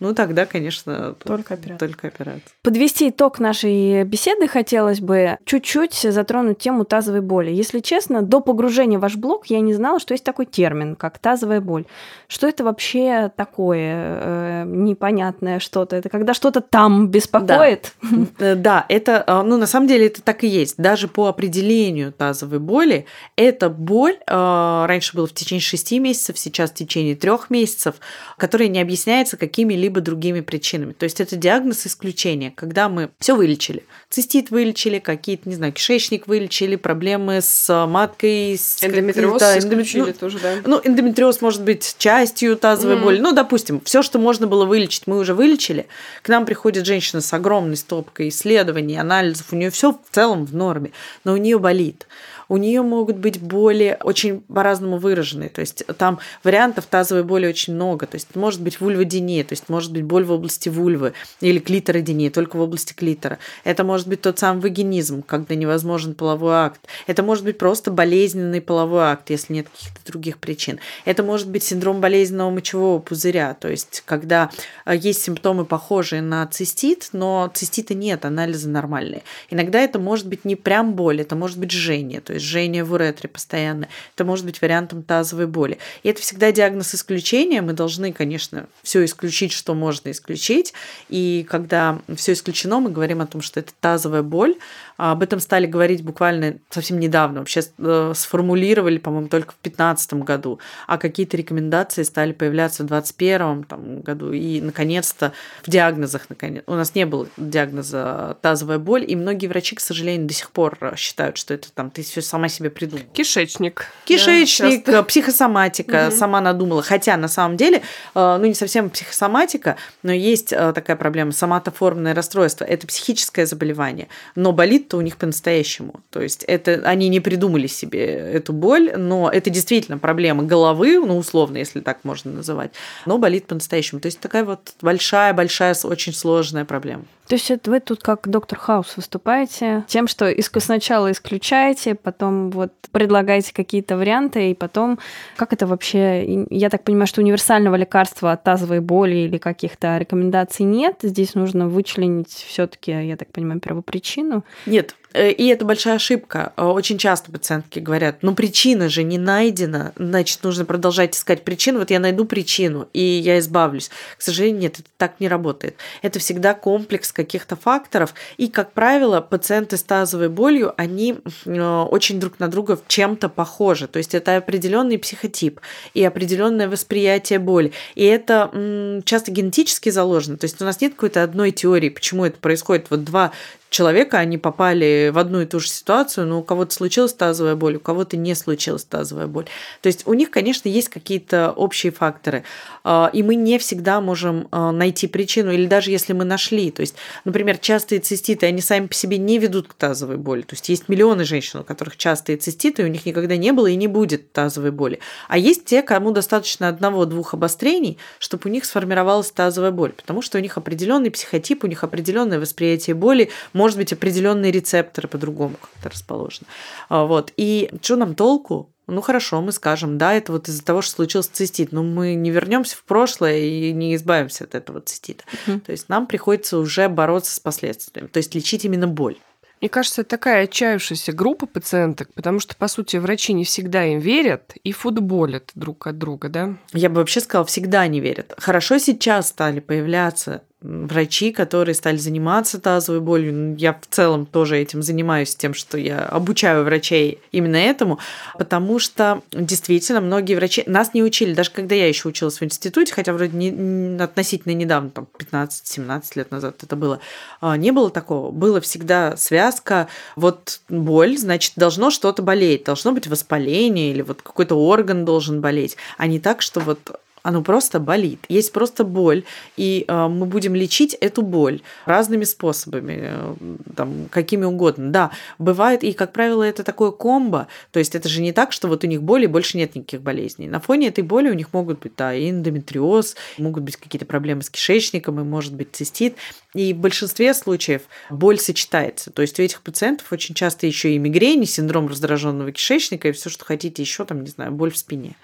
ну тогда, конечно, только операция. Только операция. Подвести итог нашей беседы хотелось бы чуть-чуть затронуть тему тазовой боли. Если честно, до погружения в ваш блог я не знала, что есть такой термин, как тазовая боль. Что это вообще такое э, непонятное что-то? Это когда что-то там беспокоит? Да. Да, это, э, ну, на самом деле это так и есть. Даже по определению тазовой боли, это боль, э, раньше было в течение 6 месяцев, сейчас в течение 3 месяцев, которая не объясняется какими-либо либо другими причинами. То есть это диагноз исключения, когда мы все вылечили. Цистит вылечили, какие-то, не знаю, кишечник вылечили, проблемы с маткой. С эндометриоз да, исключили ну, тоже, да? Ну, эндометриоз может быть частью тазовой mm. боли. Ну, допустим, все, что можно было вылечить, мы уже вылечили. К нам приходит женщина с огромной стопкой исследований, анализов, у нее все в целом в норме, но у нее болит у нее могут быть боли очень по-разному выраженные. То есть там вариантов тазовой боли очень много. То есть может быть вульводиния, то есть может быть боль в области вульвы или клитородиния, только в области клитора. Это может быть тот самый вагинизм, когда невозможен половой акт. Это может быть просто болезненный половой акт, если нет каких-то других причин. Это может быть синдром болезненного мочевого пузыря, то есть когда э, есть симптомы, похожие на цистит, но цистита нет, анализы нормальные. Иногда это может быть не прям боль, это может быть жжение, то есть жжение в уретре постоянно. Это может быть вариантом тазовой боли. И это всегда диагноз исключения. Мы должны, конечно, все исключить, что можно исключить. И когда все исключено, мы говорим о том, что это тазовая боль. Об этом стали говорить буквально совсем недавно. Вообще э, сформулировали, по-моему, только в 2015 году. А какие-то рекомендации стали появляться в 2021 там, году. И, наконец-то, в диагнозах, наконец, у нас не было диагноза тазовая боль, и многие врачи, к сожалению, до сих пор считают, что это там ты сама себе придумала. Кишечник. Кишечник, да, психосоматика, угу. сама надумала. Хотя на самом деле, э, ну не совсем психосоматика, но есть э, такая проблема соматоформное расстройство. Это психическое заболевание, но болит-то у них по-настоящему. То есть это они не придумали себе эту боль, но это действительно проблема головы, ну условно, если так можно называть, но болит по-настоящему. То есть такая вот большая-большая, очень сложная проблема. То есть это вы тут как доктор Хаус выступаете тем, что сначала исключаете, потом вот предлагаете какие-то варианты, и потом как это вообще... Я так понимаю, что универсального лекарства от тазовой боли или каких-то рекомендаций нет. Здесь нужно вычленить все таки я так понимаю, первопричину. Нет, и это большая ошибка. Э, очень часто пациентки говорят, ну причина же не найдена, значит, нужно продолжать искать причину. Вот я найду причину, и я избавлюсь. К сожалению, нет, это так не работает. Это всегда комплекс каких-то факторов. И, как правило, пациенты с тазовой болью, они э, очень друг на друга чем-то похожи. То есть это определенный психотип и определенное восприятие боли. И это часто генетически заложено. То есть у нас нет какой-то одной теории, почему это происходит. Вот два человека, они попали в одну и ту же ситуацию, но у кого-то случилась тазовая боль, у кого-то не случилась тазовая боль. То есть у них, конечно, есть какие-то общие факторы, а, и мы не всегда можем а, найти причину, или даже если мы нашли. То есть, например, частые циститы, они сами по себе не ведут к тазовой боли. То есть есть миллионы женщин, у которых частые циститы, и у них никогда не было и не будет тазовой боли. А есть те, кому достаточно одного-двух обострений, чтобы у них сформировалась тазовая боль, потому что у них определенный психотип, у них определенное восприятие боли, может быть, определенные рецепторы по-другому как-то расположены. А, вот. И что нам толку? Ну хорошо, мы скажем, да, это вот из-за того, что случился цистит, но мы не вернемся в прошлое и не избавимся от этого цистита. Угу. То есть нам приходится уже бороться с последствиями, то есть лечить именно боль. Мне кажется, это такая отчаявшаяся группа пациенток, потому что, по сути, врачи не всегда им верят и футболят друг от друга, да? Я бы вообще сказала, всегда не верят. Хорошо сейчас стали появляться врачи, которые стали заниматься тазовой болью. Я в целом тоже этим занимаюсь, тем, что я обучаю врачей именно этому, потому что действительно многие врачи нас не учили, даже когда я еще училась в институте, хотя вроде не, относительно недавно, там 15-17 лет назад это было, а, не было такого. Было всегда связка, вот боль, значит, должно что-то болеть, должно быть воспаление или вот какой-то орган должен болеть, а не так, что вот оно просто болит. Есть просто боль, и э, мы будем лечить эту боль разными способами, э, там, какими угодно. Да, бывает, и, как правило, это такое комбо, то есть это же не так, что вот у них боли, больше нет никаких болезней. На фоне этой боли у них могут быть, да, эндометриоз, могут быть какие-то проблемы с кишечником, и может быть цистит. И в большинстве случаев боль сочетается. То есть у этих пациентов очень часто еще и мигрень, и синдром раздраженного кишечника, и все, что хотите еще, там, не знаю, боль в спине.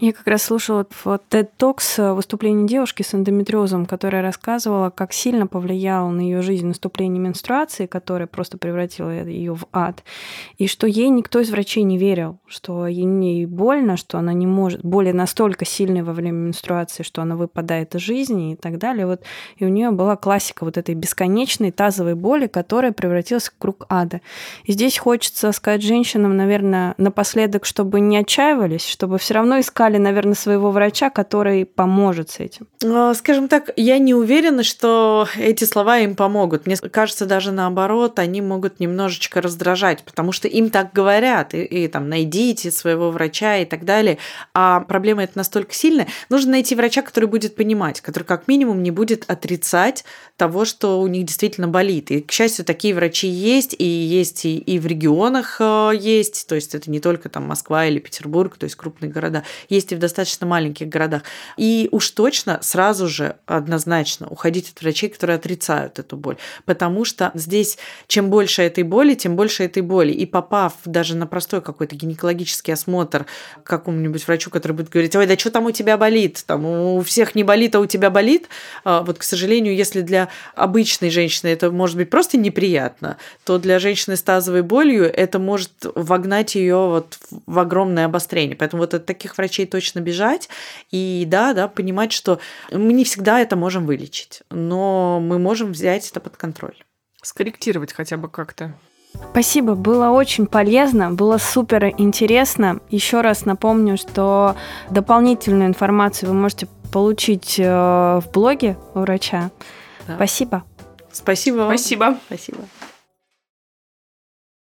Я как раз слушала в TED Talks выступление девушки с эндометриозом, которая рассказывала, как сильно повлияло на ее жизнь наступление менструации, которое просто превратило ее в ад, и что ей никто из врачей не верил, что ей больно, что она не может, боли настолько сильные во время менструации, что она выпадает из жизни и так далее. Вот, и у нее была классика вот этой бесконечной тазовой боли, которая превратилась в круг ада. И здесь хочется сказать женщинам, наверное, напоследок, чтобы не отчаивались, чтобы все равно искали искали, наверное, своего врача, который поможет с этим? А, скажем так, я не уверена, что эти слова им помогут. Мне кажется, даже наоборот, они могут немножечко раздражать, потому что им так говорят, и, и там найдите своего врача и так далее. А проблема это настолько сильная. Нужно найти врача, который будет понимать, который как минимум не будет отрицать того, что у них действительно болит. И, к счастью, такие врачи есть, и есть и, и в регионах э, есть, то есть это не только там Москва или Петербург, то есть крупные города есть и в достаточно маленьких городах. И уж точно сразу же однозначно уходить от врачей, которые отрицают эту боль. Потому что здесь чем больше этой боли, тем больше этой боли. И попав даже на простой какой-то гинекологический осмотр к какому-нибудь врачу, который будет говорить, ой, да что там у тебя болит? Там у всех не болит, а у тебя болит. А вот, к сожалению, если для обычной женщины это может быть просто неприятно, то для женщины с тазовой болью это может вогнать ее вот в огромное обострение. Поэтому вот от таких врачей точно бежать. И да, да, понимать, что мы не всегда это можем вылечить, но мы можем взять это под контроль. Скорректировать хотя бы как-то. Спасибо, было очень полезно, было супер интересно. Еще раз напомню, что дополнительную информацию вы можете получить э, в блоге у врача. Да. Спасибо. Спасибо. Спасибо. Спасибо.